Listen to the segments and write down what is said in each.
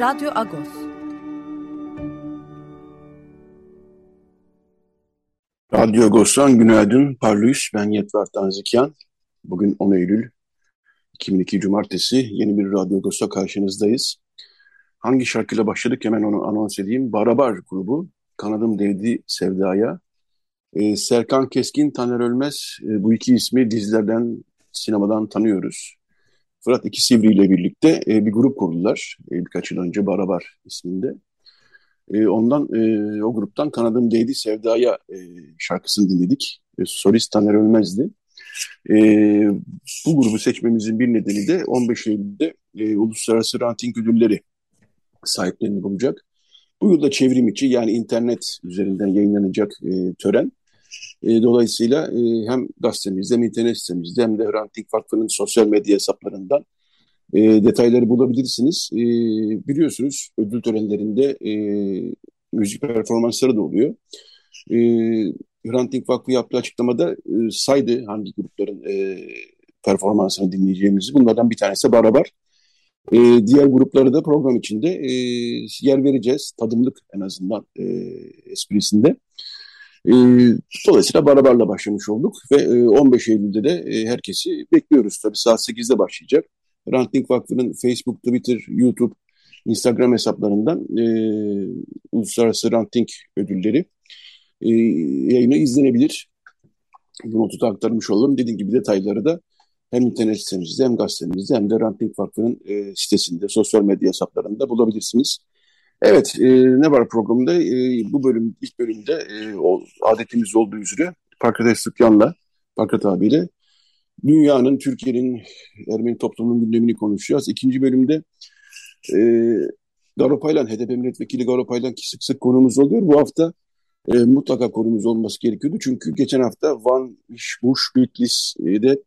Radyo Agos. Radyo Agos'tan günaydın. Parlıyız. Ben Yetvar Tanzikyan. Bugün 10 Eylül 2002 Cumartesi yeni bir Radyo Agos'ta karşınızdayız. Hangi şarkıyla başladık hemen onu anons edeyim. Barabar grubu. Kanadım Değdi Sevda'ya. Ee, Serkan Keskin, Taner Ölmez. Ee, bu iki ismi dizilerden, sinemadan tanıyoruz. Fırat İki Sivri ile birlikte e, bir grup kurdular. E, birkaç yıl önce Barabar isminde. E, ondan e, o gruptan Kanadım Değdi Sevda'ya e, şarkısını dinledik. E, solist Taner Ölmez'di. E, bu grubu seçmemizin bir nedeni de 15 Eylül'de e, Uluslararası Ranting Ödülleri sahiplerini bulacak. Bu yılda çevrim içi yani internet üzerinden yayınlanacak e, tören e, dolayısıyla e, hem gazetemizde hem internet sitemizde hem de Hrant Vakfı'nın sosyal medya hesaplarından e, detayları bulabilirsiniz. E, biliyorsunuz ödül törenlerinde e, müzik performansları da oluyor. E, Hrant Vakfı yaptığı açıklamada e, saydı hangi grupların e, performansını dinleyeceğimizi. Bunlardan bir tanesi Barabar. E, diğer grupları da program içinde e, yer vereceğiz. Tadımlık en azından e, esprisinde. E, dolayısıyla barabarla başlamış olduk ve e, 15 Eylül'de de e, herkesi bekliyoruz. Tabii saat 8'de başlayacak. Ranting Vakfı'nın Facebook, Twitter, YouTube, Instagram hesaplarından e, Uluslararası Ranting ödülleri e, yayını izlenebilir. Bu notu da aktarmış olalım. Dediğim gibi detayları da hem internet sitemizde hem gazetemizde hem de Ranting Vakfı'nın e, sitesinde, sosyal medya hesaplarında bulabilirsiniz. Evet, e, ne var programda? E, bu bölüm, ilk bölümde e, o, adetimiz olduğu üzere Pakrates Sıkyan'la, Pakrat abiyle dünyanın, Türkiye'nin, Ermeni toplumunun gündemini konuşacağız. İkinci bölümde e, Garo Paylan, HDP milletvekili Garo Paylan ki sık sık konumuz oluyor. Bu hafta e, mutlaka konumuz olması gerekiyordu. Çünkü geçen hafta Van, Muş, Bitlis'de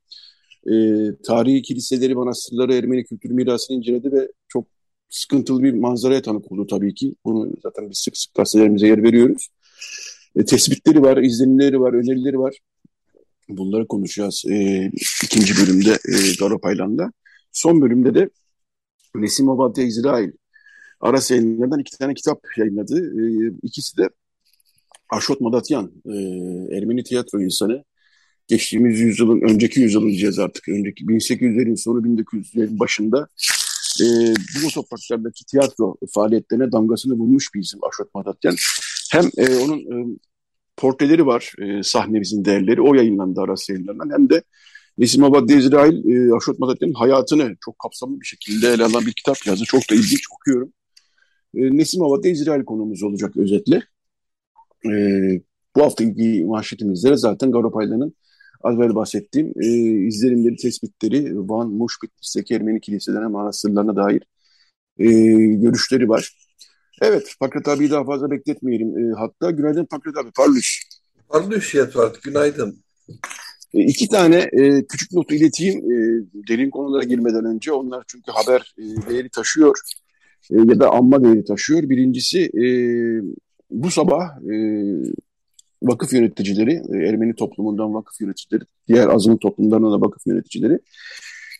e, tarihi kiliseleri, manastırları, Ermeni kültür mirasını inceledi ve sıkıntılı bir manzaraya tanık oldu tabii ki. Bunu zaten biz sık sık gazetelerimize yer veriyoruz. E, tespitleri var, izlenimleri var, önerileri var. Bunları konuşacağız e, ikinci bölümde e, Garo Paylan'da. Son bölümde de Nesim Abadya İsrail Aras yayınlarından iki tane kitap yayınladı. E, ikisi de Aşot Madatyan, e, Ermeni tiyatro insanı. Geçtiğimiz yüzyılın, önceki yüzyılın diyeceğiz artık. Önceki 1800'lerin sonu 1900'lerin başında e, bu topraklardaki tiyatro faaliyetlerine damgasını vurmuş bir isim Aşot Madatyan. Hem e, onun e, portreleri var, e, sahnemizin değerleri, o yayınlandı Aras yayınlarından. Hem de Nesim Abad İsrail, e, Aşot Madatyan'ın hayatını çok kapsamlı bir şekilde ele alan bir kitap yazdı. Çok da ilginç okuyorum. E, Nesim Abad İsrail konumuz olacak özetle. E, bu haftaki manşetimizde zaten Garopaylan'ın az evvel bahsettiğim e, izlenimleri, tespitleri Van, Muş, Bitlis'teki Ermeni kiliselerine, manastırlarına dair e, görüşleri var. Evet, Pakrat abiyi daha fazla bekletmeyelim. E, hatta günaydın Pakrat abi, parlış. Parlış Yetvar, günaydın. E, iki tane e, küçük notu ileteyim e, derin konulara girmeden önce. Onlar çünkü haber e, değeri taşıyor e, ya da anma değeri taşıyor. Birincisi e, bu sabah e, vakıf yöneticileri, e, Ermeni toplumundan vakıf yöneticileri, diğer azınlık toplumlarından da vakıf yöneticileri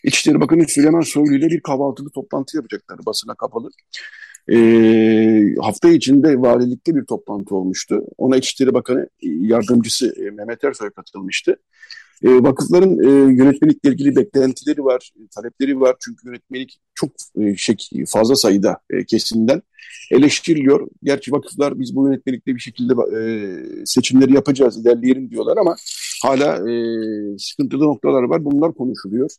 İçişleri Bakanı Süleyman Soylu ile bir kahvaltılı toplantı yapacaklar basına kapalı. E, hafta içinde valilikte bir toplantı olmuştu. Ona İçişleri Bakanı yardımcısı e, Mehmet Ersoy katılmıştı. E, vakıfların e, yönetmelikle ilgili beklentileri var, talepleri var. Çünkü yönetmelik çok e, şey, fazla sayıda e, kesimden eleştiriliyor. Gerçi vakıflar biz bu yönetmelikte bir şekilde e, seçimleri yapacağız, ilerleyelim diyorlar ama hala e, sıkıntılı noktalar var. Bunlar konuşuluyor.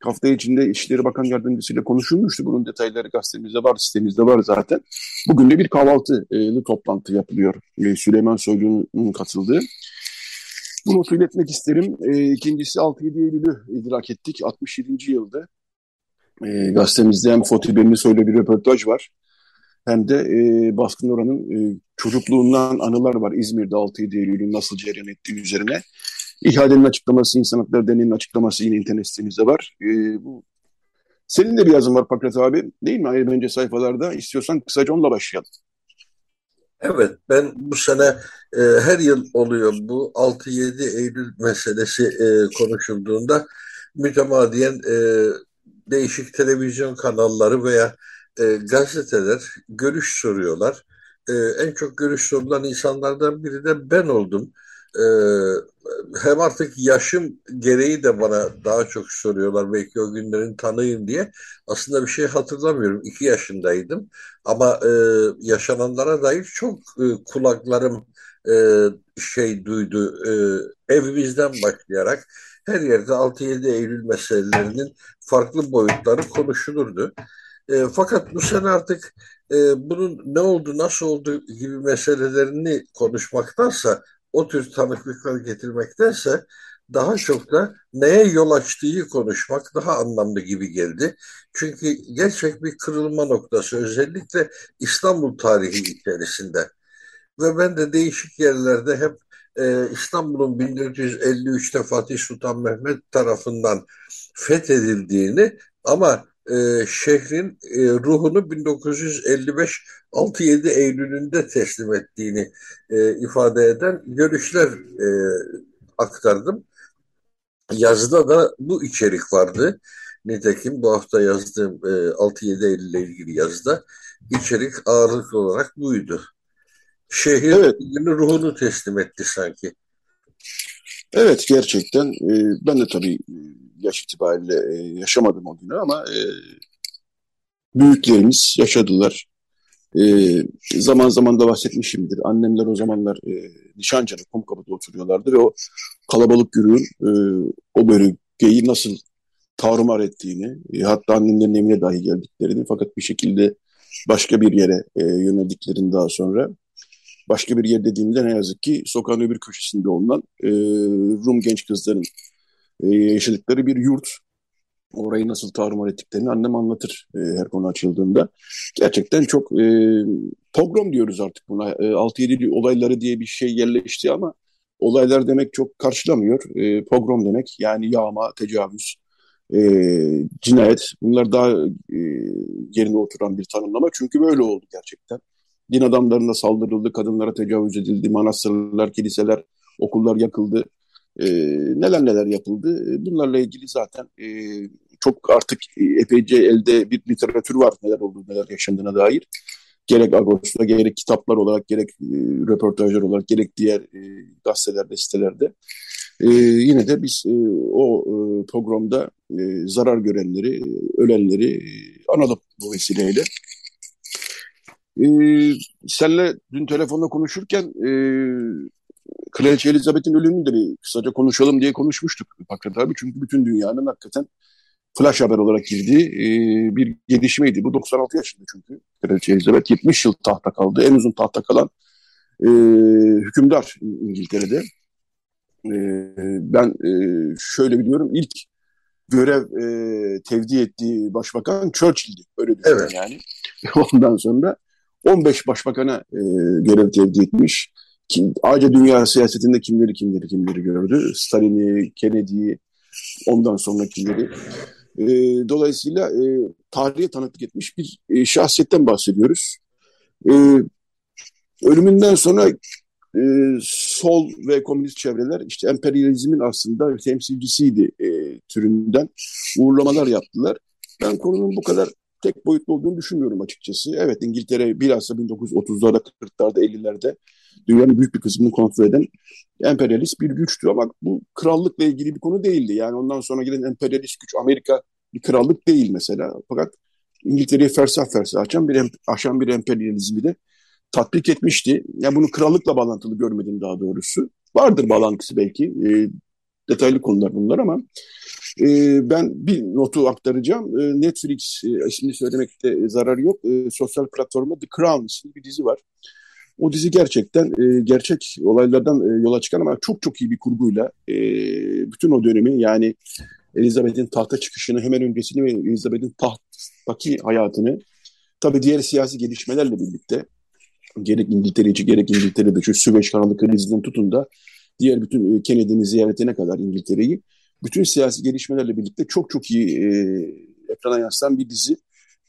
Hafta içinde İçişleri Bakan Yardımcısıyla konuşulmuştu. Bunun detayları gazetemizde var, sitemizde var zaten. Bugün de bir kahvaltılı toplantı yapılıyor. E, Süleyman Soylu'nun katıldığı. Bu notu iletmek isterim. E, ikincisi 6-7 Eylül'ü idrak ettik. 67. yılda E, gazetemizde hem Fatih Benlisoy'la bir röportaj var. Hem de e, Baskın Oran'ın e, çocukluğundan anılar var. İzmir'de 6-7 Eylül'ün nasıl cereyan ettiği üzerine. İhadenin açıklaması, İnsan Hakları Derneği'nin açıklaması yine internet sitemizde var. E, bu senin de bir yazın var Pakrat abi değil mi? Ayrı önce sayfalarda. İstiyorsan kısaca onunla başlayalım. Evet, ben bu sene e, her yıl oluyor bu 6-7 Eylül meselesi e, konuşulduğunda mütemadiyen e, değişik televizyon kanalları veya e, gazeteler görüş soruyorlar. E, en çok görüş sorulan insanlardan biri de ben oldum. E, hem artık yaşım gereği de bana daha çok soruyorlar belki o günlerin tanıyın diye. Aslında bir şey hatırlamıyorum. İki yaşındaydım ama e, yaşananlara dair çok e, kulaklarım e, şey duydu. E, evimizden başlayarak her yerde 6-7 Eylül meselelerinin farklı boyutları konuşulurdu. E, fakat bu sene artık e, bunun ne oldu, nasıl oldu gibi meselelerini konuşmaktansa o tür tanıklıkları getirmektense daha çok da neye yol açtığı konuşmak daha anlamlı gibi geldi. Çünkü gerçek bir kırılma noktası özellikle İstanbul tarihi içerisinde. Ve ben de değişik yerlerde hep e, İstanbul'un 1453'te Fatih Sultan Mehmet tarafından fethedildiğini ama e, şehrin e, ruhunu 1955 6-7 Eylül'ünde teslim ettiğini e, ifade eden görüşler e, aktardım. Yazıda da bu içerik vardı. Nitekim bu hafta yazdığım e, 6-7 Eylül ile ilgili yazıda içerik ağırlıklı olarak buydu. Şehir evet. ruhunu teslim etti sanki. Evet gerçekten. E, ben de tabii e, yaş itibariyle e, yaşamadım o günü ama e, büyüklerimiz yaşadılar. E, zaman zaman da bahsetmişimdir. Annemler o zamanlar e, Nişancı'da Kumkapı'da oturuyorlardı ve o kalabalık yürüyün e, o bölgeyi nasıl tarumar ettiğini, e, hatta annemlerin evine dahi geldiklerini fakat bir şekilde başka bir yere e, yöneldiklerini daha sonra başka bir yer dediğimde ne yazık ki sokağın öbür köşesinde olunan e, Rum genç kızların e, yaşadıkları bir yurt. Orayı nasıl tarumar ettiklerini annem anlatır e, her konu açıldığında. Gerçekten çok e, pogrom diyoruz artık buna. E, 6-7 olayları diye bir şey yerleşti ama olaylar demek çok karşılamıyor. E, pogrom demek yani yağma, tecavüz, e, cinayet bunlar daha e, yerine oturan bir tanımlama. Çünkü böyle oldu gerçekten. Din adamlarına saldırıldı, kadınlara tecavüz edildi, manastırlar, kiliseler, okullar yakıldı e, neler neler yapıldı. E, bunlarla ilgili zaten e, çok artık epeyce elde bir literatür var neler oldu, neler yaşandığına dair. Gerek Agos'ta, gerek kitaplar olarak, gerek e, röportajlar olarak, gerek diğer e, gazetelerde, sitelerde. E, yine de biz e, o e, programda e, zarar görenleri, e, ölenleri e, analım bu vesileyle. E, senle dün telefonda konuşurken e, Kraliçe Elizabeth'in ölümünü de bir kısaca konuşalım diye konuşmuştuk Pakrat abi. Çünkü bütün dünyanın hakikaten flash haber olarak girdiği e, bir gelişmeydi. Bu 96 yaşında çünkü Kraliçe Elizabeth 70 yıl tahta kaldı. En uzun tahta kalan e, hükümdar İngiltere'de. E, ben e, şöyle biliyorum ilk görev e, tevdi ettiği başbakan Churchill'di. Öyle evet. yani. Ondan sonra 15 başbakana e, görev tevdi etmiş kim, ayrıca dünya siyasetinde kimleri kimleri kimleri gördü. Stalin'i, Kennedy'yi, ondan sonrakileri. E, dolayısıyla e, tarihe tanıklık etmiş bir e, şahsiyetten bahsediyoruz. E, ölümünden sonra e, sol ve komünist çevreler işte emperyalizmin aslında temsilcisiydi e, türünden uğurlamalar yaptılar. Ben konunun bu kadar tek boyutlu olduğunu düşünmüyorum açıkçası. Evet İngiltere bilhassa 1930'larda, 40'larda, 50'lerde dünyanın büyük bir kısmını kontrol eden emperyalist bir güçtü ama bu krallıkla ilgili bir konu değildi. Yani ondan sonra gelen emperyalist güç Amerika bir krallık değil mesela. Fakat İngiltere'yi fersah fersah açan bir, aşan bir emperyalizmi de tatbik etmişti. Yani bunu krallıkla bağlantılı görmedim daha doğrusu. Vardır bağlantısı belki. E, detaylı konular bunlar ama e, ben bir notu aktaracağım. E, Netflix e, ismini söylemekte zarar yok. E, sosyal platformda The Crown isimli bir dizi var. O dizi gerçekten e, gerçek olaylardan e, yola çıkan ama çok çok iyi bir kurguyla e, bütün o dönemi yani Elizabeth'in tahta çıkışını hemen öncesini ve Elizabeth'in tahttaki hayatını tabii diğer siyasi gelişmelerle birlikte gerek İngiltere içi gerek İngiltere dışı Süveyş kanalı krizinden tutun da diğer bütün e, Kennedy'nin ziyaretine kadar İngiltere'yi bütün siyasi gelişmelerle birlikte çok çok iyi e, ekrana yansıtan bir dizi.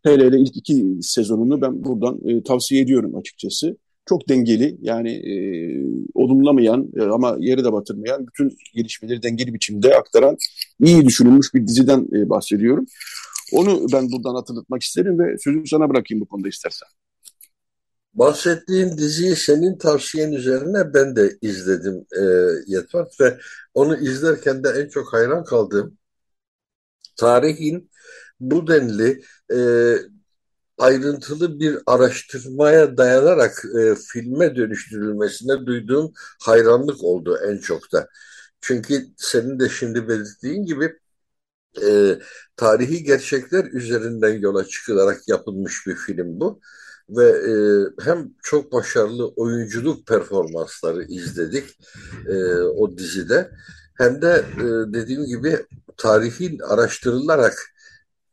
Hele hele ilk iki sezonunu ben buradan e, tavsiye ediyorum açıkçası. Çok dengeli yani e, olumlamayan e, ama yeri de batırmayan bütün gelişmeleri dengeli biçimde aktaran iyi düşünülmüş bir diziden e, bahsediyorum. Onu ben buradan hatırlatmak isterim ve sözü sana bırakayım bu konuda istersen. Bahsettiğin diziyi senin tavsiyen üzerine ben de izledim e, Yetvat ve onu izlerken de en çok hayran kaldığım tarihin bu denli e, ayrıntılı bir araştırmaya dayanarak e, filme dönüştürülmesine duyduğum hayranlık oldu en çok da. Çünkü senin de şimdi belirttiğin gibi e, tarihi gerçekler üzerinden yola çıkılarak yapılmış bir film bu ve e, hem çok başarılı oyunculuk performansları izledik e, o dizide hem de e, dediğim gibi tarihin araştırılarak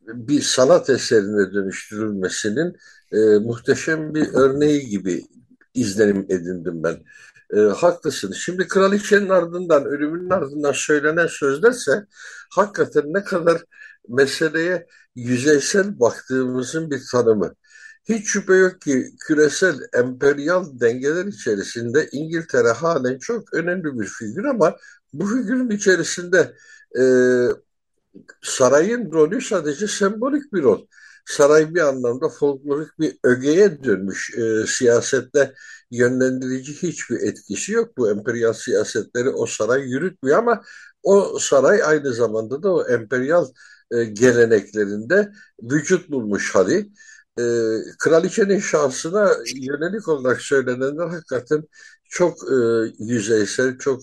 bir sanat eserine dönüştürülmesinin e, muhteşem bir örneği gibi izlenim edindim ben. E, haklısın. Şimdi kraliçenin ardından, ölümünün ardından söylenen sözlerse hakikaten ne kadar meseleye yüzeysel baktığımızın bir tanımı. Hiç şüphe yok ki küresel emperyal dengeler içerisinde İngiltere halen çok önemli bir figür ama bu figürün içerisinde e, sarayın rolü sadece sembolik bir rol. Saray bir anlamda folklorik bir ögeye dönmüş. E, siyasette yönlendirici hiçbir etkisi yok. Bu emperyal siyasetleri o saray yürütmüyor ama o saray aynı zamanda da o emperyal e, geleneklerinde vücut bulmuş hali e, kraliçenin şahsına yönelik olarak söylenenler hakikaten çok e, yüzeysel, çok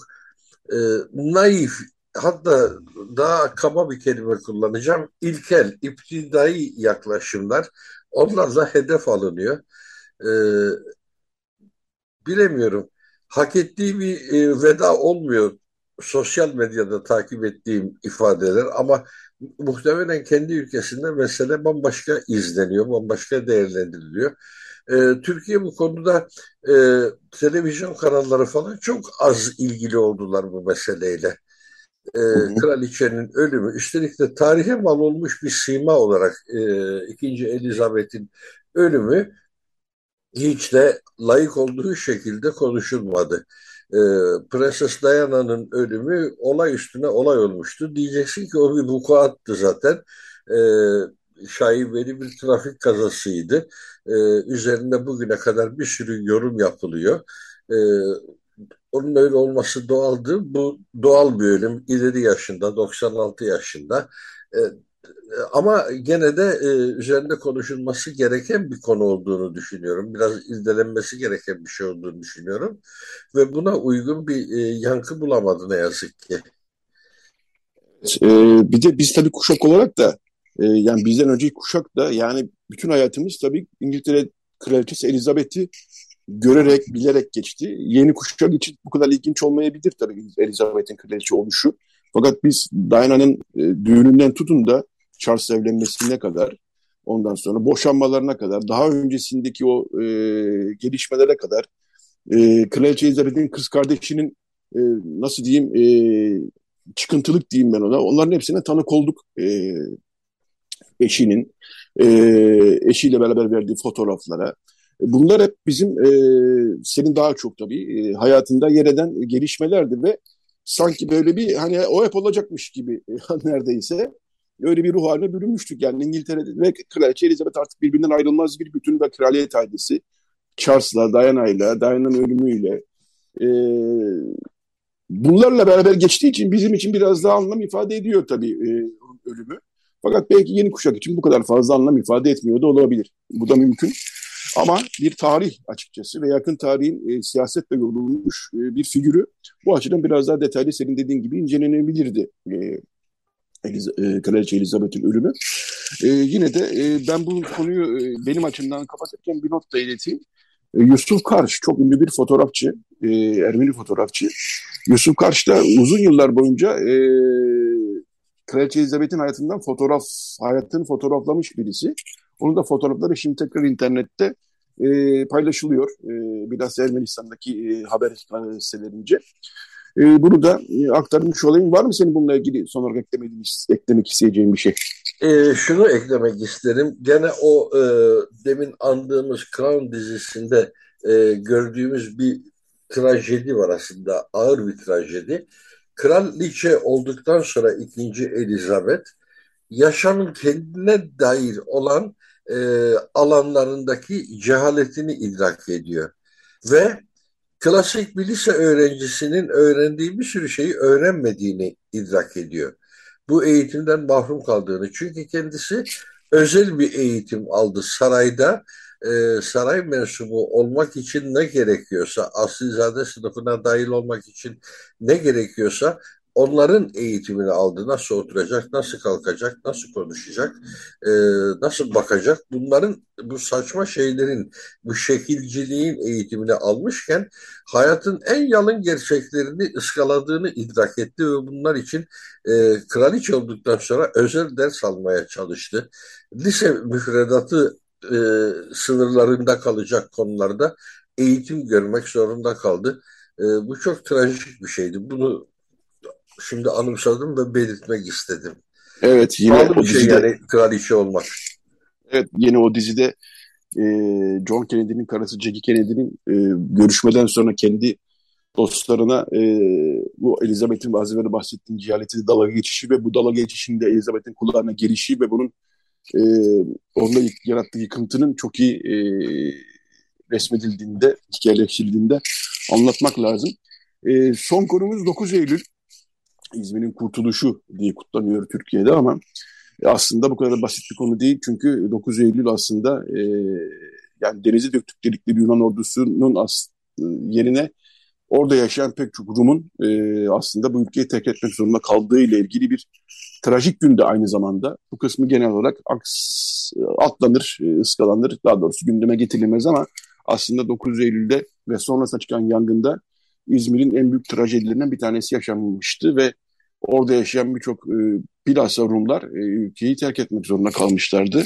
e, naif, hatta daha kaba bir kelime kullanacağım, ilkel, iptidai yaklaşımlar onlarla hedef alınıyor. E, bilemiyorum. Hak ettiği bir e, veda olmuyor sosyal medyada takip ettiğim ifadeler ama muhtemelen kendi ülkesinde mesele bambaşka izleniyor, bambaşka değerlendiriliyor. Ee, Türkiye bu konuda e, televizyon kanalları falan çok az ilgili oldular bu meseleyle. Ee, kraliçenin ölümü, üstelik de tarihe mal olmuş bir sima olarak e, 2. Elizabeth'in ölümü hiç de layık olduğu şekilde konuşulmadı e, Prenses Diana'nın ölümü olay üstüne olay olmuştu. Diyeceksin ki o bir vukuattı zaten. E, şaibeli bir trafik kazasıydı. E, üzerinde bugüne kadar bir sürü yorum yapılıyor. E, onun öyle olması doğaldı. Bu doğal bir ölüm. İleri yaşında, 96 yaşında. E, ama gene de e, üzerinde konuşulması gereken bir konu olduğunu düşünüyorum. Biraz izlenmesi gereken bir şey olduğunu düşünüyorum. Ve buna uygun bir e, yankı bulamadı ne yazık ki. E, bir de biz tabii kuşak olarak da e, yani bizden önceki kuşak da yani bütün hayatımız tabii İngiltere Kraliçesi Elizabeth'i görerek, bilerek geçti. Yeni kuşak için bu kadar ilginç olmayabilir tabii Elizabeth'in kraliçe oluşu. Fakat biz Diana'nın e, düğününden tutun da Charles evlenmesine kadar ondan sonra boşanmalarına kadar daha öncesindeki o e, gelişmelere kadar e, Kraliçe Elizabeth'in kız kardeşinin e, nasıl diyeyim e, çıkıntılık diyeyim ben ona onların hepsine tanık olduk e, eşinin e, eşiyle beraber verdiği fotoğraflara. Bunlar hep bizim e, senin daha çok tabii e, hayatında yer eden gelişmelerdi ve sanki böyle bir hani o hep olacakmış gibi neredeyse öyle bir ruh haline bürünmüştük. Yani İngiltere ve Kraliçe Elizabeth artık birbirinden ayrılmaz bir bütün ve kraliyet ailesi. Charles'la, Diana'yla, Diana'nın ölümüyle e, bunlarla beraber geçtiği için bizim için biraz daha anlam ifade ediyor tabii e, ölümü. Fakat belki yeni kuşak için bu kadar fazla anlam ifade etmiyor da olabilir. Bu da mümkün. Ama bir tarih açıkçası ve yakın tarihin e, siyasetle yorulmuş e, bir figürü bu açıdan biraz daha detaylı senin dediğin gibi incelenebilirdi e, Eliz e, Kraliçe Elizabeth'in ölümü. E, yine de e, ben bu konuyu e, benim açımdan kapatırken bir not da ileteyim. E, Yusuf Karş çok ünlü bir fotoğrafçı, e, Ermeni fotoğrafçı. Yusuf Karş da uzun yıllar boyunca e, Kraliçe Elizabeth'in hayatından fotoğraf, hayatını fotoğraflamış birisi. Onun da fotoğrafları şimdi tekrar internette e, paylaşılıyor. E, biraz Ermenistan'daki e, haber sitelerince. E, bunu da e, aktarmış olayım. Var mı senin bununla ilgili son olarak eklemek isteyeceğin bir şey? E, şunu eklemek isterim. Gene o e, demin andığımız Crown dizisinde e, gördüğümüz bir trajedi var aslında. Ağır bir trajedi. Kraliçe olduktan sonra ikinci Elizabeth yaşamın kendine dair olan e, alanlarındaki cehaletini idrak ediyor. Ve klasik bir lise öğrencisinin öğrendiği bir sürü şeyi öğrenmediğini idrak ediyor. Bu eğitimden mahrum kaldığını. Çünkü kendisi özel bir eğitim aldı sarayda. E, saray mensubu olmak için ne gerekiyorsa, asilzade sınıfına dahil olmak için ne gerekiyorsa onların eğitimini aldı. Nasıl oturacak, nasıl kalkacak, nasıl konuşacak, e, nasıl bakacak. Bunların bu saçma şeylerin, bu şekilciliğin eğitimini almışken hayatın en yalın gerçeklerini ıskaladığını idrak etti ve bunlar için e, kraliçe olduktan sonra özel ders almaya çalıştı. Lise müfredatı e, sınırlarında kalacak konularda eğitim görmek zorunda kaldı. E, bu çok trajik bir şeydi. Bunu şimdi anımsadım ve belirtmek istedim. Evet yine Pahalı bir şey dizide, yani kraliçe olmak. Evet yine o dizide e, John Kennedy'nin karısı Jackie Kennedy'nin e, görüşmeden sonra kendi dostlarına e, bu Elizabeth'in az evvel bahsettiğim cehaleti dalga geçişi ve bu dalga geçişinde Elizabeth'in kulağına gelişi ve bunun e, onunla yarattığı yıkıntının çok iyi e, resmedildiğinde, hikayeleştirildiğinde anlatmak lazım. E, son konumuz 9 Eylül. İzmir'in kurtuluşu diye kutlanıyor Türkiye'de ama aslında bu kadar basit bir konu değil. Çünkü 9 Eylül aslında e, yani denize döktük dedikleri Yunan ordusunun as, yerine orada yaşayan pek çok Rum'un e, aslında bu ülkeyi terk etmek zorunda kaldığı ile ilgili bir trajik günde aynı zamanda. Bu kısmı genel olarak aks, atlanır, e, ıskalanır. Daha doğrusu gündeme getirilmez ama aslında 9 Eylül'de ve sonrasında çıkan yangında İzmir'in en büyük trajedilerinden bir tanesi yaşanmıştı ve orada yaşayan birçok e, bilhassa Rumlar e, ülkeyi terk etmek zorunda kalmışlardı.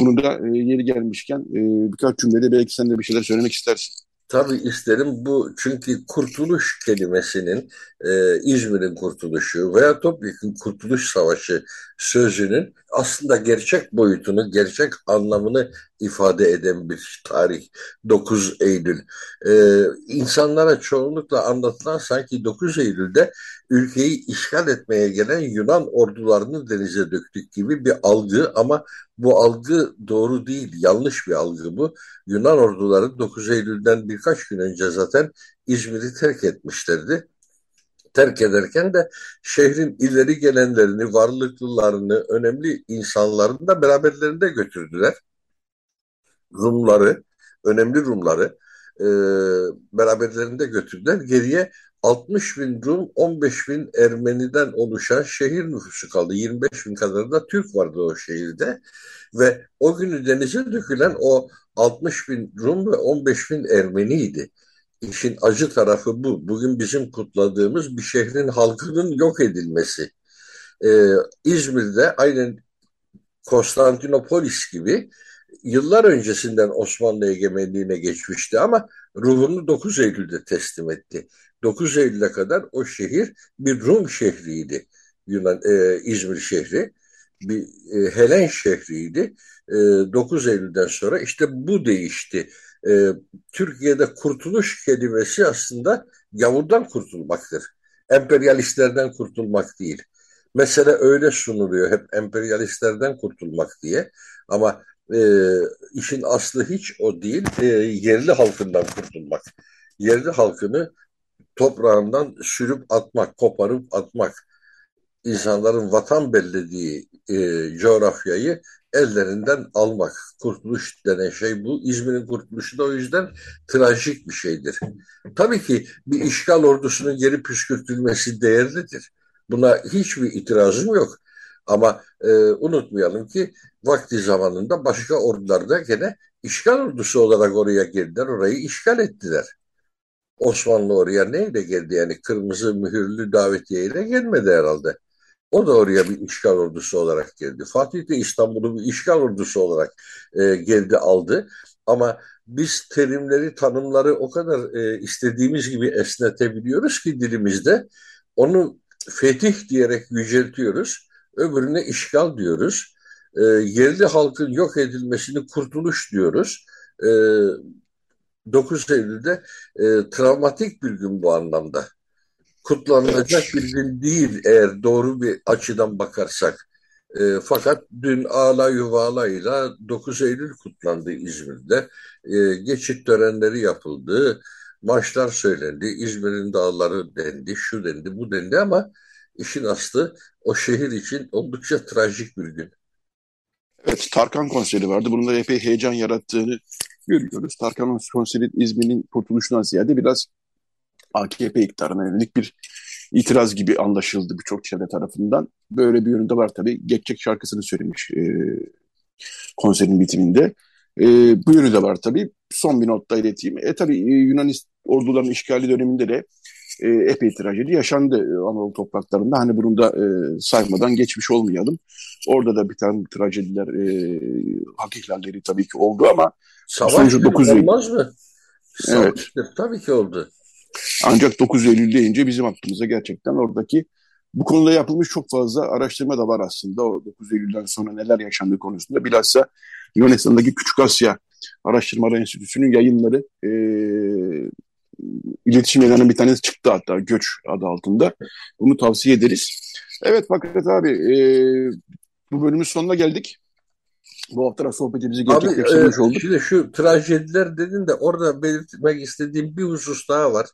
Bunu da e, yeri gelmişken e, birkaç cümlede belki sen de bir şeyler söylemek istersin. Tabii isterim bu çünkü kurtuluş kelimesinin e, İzmir'in kurtuluşu veya topyekun kurtuluş savaşı sözünün aslında gerçek boyutunu, gerçek anlamını ifade eden bir tarih 9 Eylül. E, insanlara çoğunlukla anlatılan sanki 9 Eylül'de ülkeyi işgal etmeye gelen Yunan ordularını denize döktük gibi bir algı ama bu algı doğru değil, yanlış bir algı bu. Yunan orduları 9 Eylül'den birkaç gün önce zaten İzmir'i terk etmişlerdi. Terk ederken de şehrin ileri gelenlerini, varlıklılarını, önemli insanlarını da beraberlerinde götürdüler. Rumları, önemli Rumları e, beraberlerinde götürdüler. Geriye 60 bin Rum, 15 bin Ermeniden oluşan şehir nüfusu kaldı. 25 bin kadar da Türk vardı o şehirde. Ve o günü denize dökülen o 60 bin Rum ve 15 bin Ermeniydi. İşin acı tarafı bu. Bugün bizim kutladığımız bir şehrin halkının yok edilmesi. Ee, İzmir'de aynen Konstantinopolis gibi yıllar öncesinden Osmanlı egemenliğine geçmişti ama ruhunu 9 Eylül'de teslim etti. 9 Eylül'e kadar o şehir bir Rum şehriydi. Yunan e, İzmir şehri bir e, Helen şehriydi. E, 9 Eylül'den sonra işte bu değişti. E, Türkiye'de kurtuluş kelimesi aslında gavurdan kurtulmaktır. Emperyalistlerden kurtulmak değil. Mesele öyle sunuluyor hep emperyalistlerden kurtulmak diye. Ama e, işin aslı hiç o değil. E, yerli halkından kurtulmak. Yerli halkını toprağından sürüp atmak, koparıp atmak, insanların vatan bellediği e, coğrafyayı ellerinden almak. Kurtuluş denen şey bu. İzmir'in kurtuluşu da o yüzden trajik bir şeydir. Tabii ki bir işgal ordusunun geri püskürtülmesi değerlidir. Buna hiçbir itirazım yok. Ama e, unutmayalım ki vakti zamanında başka ordular da gene işgal ordusu olarak oraya girdiler, orayı işgal ettiler. Osmanlı oraya neyle geldi yani kırmızı mühürlü davetiyeyle gelmedi herhalde. O da oraya bir işgal ordusu olarak geldi. Fatih de İstanbul'u bir işgal ordusu olarak e, geldi aldı. Ama biz terimleri, tanımları o kadar e, istediğimiz gibi esnetebiliyoruz ki dilimizde. Onu fetih diyerek yüceltiyoruz. Öbürüne işgal diyoruz. E, yerli halkın yok edilmesini kurtuluş diyoruz. E, 9 Eylül'de e, travmatik bir gün bu anlamda. Kutlanılacak bir gün değil eğer doğru bir açıdan bakarsak. E, fakat dün ağla yuvalayla 9 Eylül kutlandı İzmir'de. E, geçit törenleri yapıldı. Maçlar söylendi. İzmir'in dağları dendi, şu dendi, bu dendi ama işin aslı o şehir için oldukça trajik bir gün. Evet, Tarkan konseri vardı. Bunun da epey heyecan yarattığını görüyoruz. Tarkan konseri İzmir'in kurtuluşundan ziyade biraz AKP iktidarına yönelik bir itiraz gibi anlaşıldı birçok çevre tarafından. Böyle bir yönünde var tabii. Geçecek şarkısını söylemiş e, konserin bitiminde. E, bu yönü de var tabii. Son bir not da ileteyim. E tabii e, Yunan ordularının işgali döneminde de e, epey trajedi yaşandı e, Anadolu topraklarında. Hani bunu da e, saymadan geçmiş olmayalım. Orada da bir tane trajediler, e, hak ihlalleri tabii ki oldu ama Savaş 9 olmaz mı? Savaş evet. tabii ki oldu. Ancak 9 Eylül deyince bizim aklımıza gerçekten oradaki bu konuda yapılmış çok fazla araştırma da var aslında. O 9 Eylül'den sonra neler yaşandığı konusunda. Bilhassa Yunanistan'daki Küçük Asya Araştırmalar Enstitüsü'nün yayınları e, iletişim yayınlarının bir tanesi çıktı hatta Göç adı altında. Bunu tavsiye ederiz. Evet Fakret abi e, bu bölümün sonuna geldik. Bu hafta sohbetimizi gerçekleştirmiş e, olduk. Şimdi şu trajediler dedin de orada belirtmek istediğim bir husus daha var.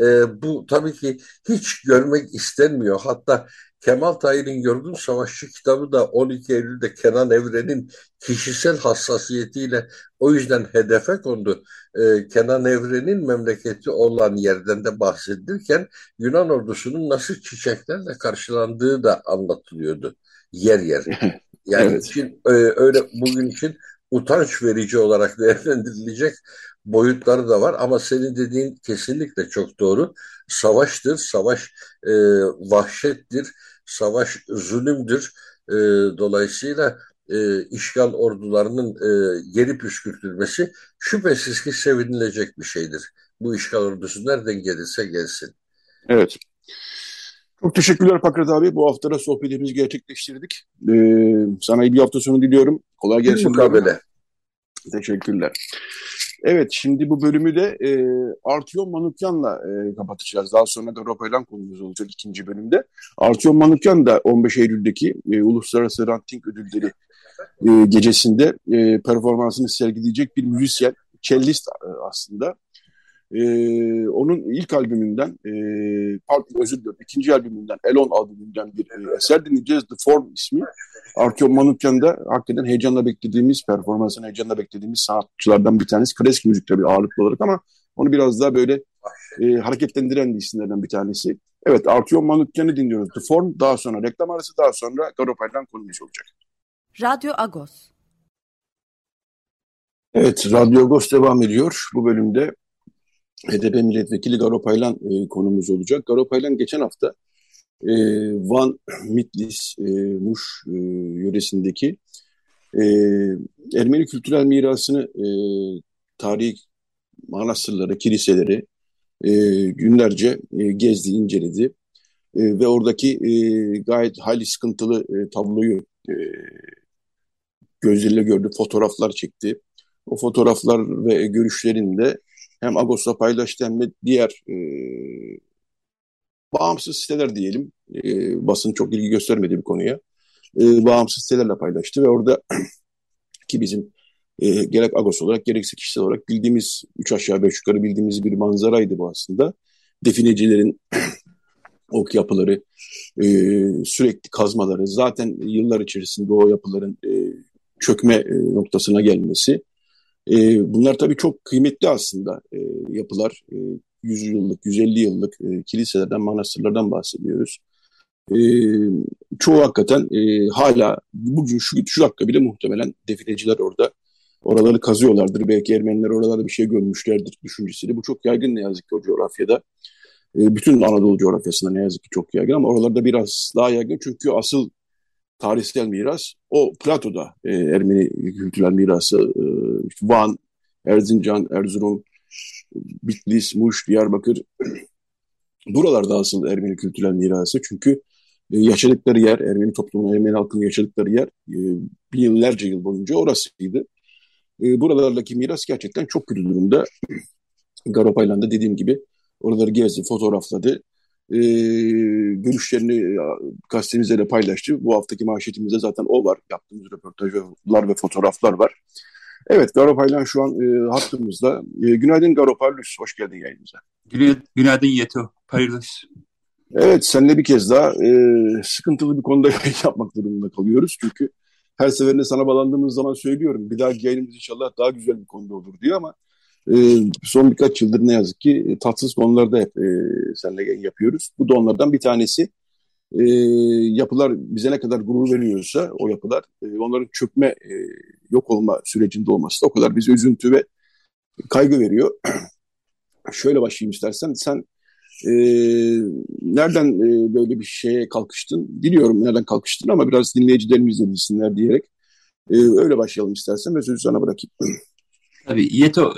E, bu tabii ki hiç görmek istenmiyor. Hatta Kemal Tahir'in Yorgun Savaşçı kitabı da 12 Eylül'de Kenan Evren'in kişisel hassasiyetiyle o yüzden hedefe kondu. Ee, Kenan Evren'in memleketi olan yerden de bahsedilirken Yunan ordusunun nasıl çiçeklerle karşılandığı da anlatılıyordu yer yer. Yani evet. için e, öyle bugün için utanç verici olarak değerlendirilecek boyutları da var ama senin dediğin kesinlikle çok doğru. Savaştır, savaş e, vahşettir, savaş zulümdür. E, dolayısıyla e, işgal ordularının e, geri püskürtülmesi şüphesiz ki sevinilecek bir şeydir. Bu işgal ordusu nereden gelirse gelsin. Evet. Çok teşekkürler Pakrat abi. Bu hafta da sohbetimizi gerçekleştirdik. Ee, sana iyi bir hafta sonu diliyorum. Kolay gelsin. Mukabele. Teşekkürler. Evet şimdi bu bölümü de e, Artyom Manukyan'la e, kapatacağız. Daha sonra da Ropaylan konumuz olacak ikinci bölümde. Artyom Manukyan da 15 Eylül'deki e, Uluslararası Ranting Ödülleri e, gecesinde e, performansını sergileyecek bir müzisyen, cellist e, aslında. E, onun ilk albümünden, e, pardon özür diliyorum, ikinci albümünden, Elon albümünden bir e, eser dinleyeceğiz. The Form ismi. Artyom Manukyan'da hakikaten heyecanla beklediğimiz, performansını heyecanla beklediğimiz sanatçılardan bir tanesi. Klasik müzik tabii ağırlıklı olarak ama onu biraz daha böyle e, hareketlendiren isimlerden bir tanesi. Evet Artyom Manukyan'ı dinliyoruz. The Form, daha sonra reklam arası, daha sonra Garopay'dan konumuz olacak. Radyo Agos. Evet, Radyo Agos devam ediyor. Bu bölümde HDP milletvekili Garo Paylan e, konumuz olacak. Garo Paylan geçen hafta e, Van, Mitlis, e, Muş e, yöresindeki e, Ermeni kültürel mirasını e, tarihi manastırları, kiliseleri e, günlerce e, gezdi, inceledi. E, ve oradaki e, gayet hali sıkıntılı e, tabloyu e, gözleriyle gördü, fotoğraflar çekti. O fotoğraflar ve görüşlerinde hem Agos'la paylaştı hem de diğer e, bağımsız siteler diyelim. E, basın çok ilgi göstermedi bir konuya. E, bağımsız sitelerle paylaştı ve orada ki bizim e, gerek Agos olarak gerekse kişisel olarak bildiğimiz, üç aşağı beş yukarı bildiğimiz bir manzaraydı bu aslında. Definecilerin ok yapıları, e, sürekli kazmaları, zaten yıllar içerisinde o yapıların e, çökme e, noktasına gelmesi. E, bunlar tabii çok kıymetli aslında e, yapılar. E, 100 yıllık, 150 yıllık e, kiliselerden, manastırlardan bahsediyoruz. E, çoğu hakikaten e, hala bugün şu, şu dakika bile muhtemelen defineciler orada oraları kazıyorlardır. Belki Ermeniler oralarda bir şey görmüşlerdir düşüncesiyle. Bu çok yaygın ne yazık ki o coğrafyada. bütün Anadolu coğrafyasında ne yazık ki çok yaygın ama oralarda biraz daha yaygın çünkü asıl tarihsel miras o Plato'da e, Ermeni kültürel mirası e, Van, Erzincan, Erzurum, Bitlis, Muş, Diyarbakır buralarda asıl Ermeni kültürel mirası çünkü e, yaşadıkları yer, Ermeni toplumunun, Ermeni halkının yaşadıkları yer e, binlerce yıl boyunca orasıydı. E, buralardaki miras gerçekten çok kötü durumda. Garopaylan'da dediğim gibi oraları gezdi, fotoğrafladı e, görüşlerini e, gazetemizde de paylaştı. Bu haftaki manşetimizde zaten o var. Yaptığımız röportajlar ve fotoğraflar var. Evet Garo Paylan şu an e, hattımızda. E, günaydın Garo Parlus, hoş geldin yayınımıza. Günaydın, günaydın Yeto Parlus. Evet, seninle bir kez daha e, sıkıntılı bir konuda yapmak durumunda kalıyoruz. Çünkü her seferinde sana bağlandığımız zaman söylüyorum. Bir dahaki yayınımız inşallah daha güzel bir konuda olur diye ama e, son birkaç yıldır ne yazık ki e, tatsız konularda hep e, yayın yapıyoruz. Bu da onlardan bir tanesi. E, yapılar bize ne kadar gurur veriyorsa o yapılar e, onların çökme, e, yok olma sürecinde olması da o kadar bize üzüntü ve kaygı veriyor. Şöyle başlayayım istersen. Sen e, nereden e, böyle bir şeye kalkıştın? Biliyorum nereden kalkıştın ama biraz dinleyicilerimiz de bilsinler diyerek e, öyle başlayalım istersen ve sözü sana bırakayım. Tabii Yeto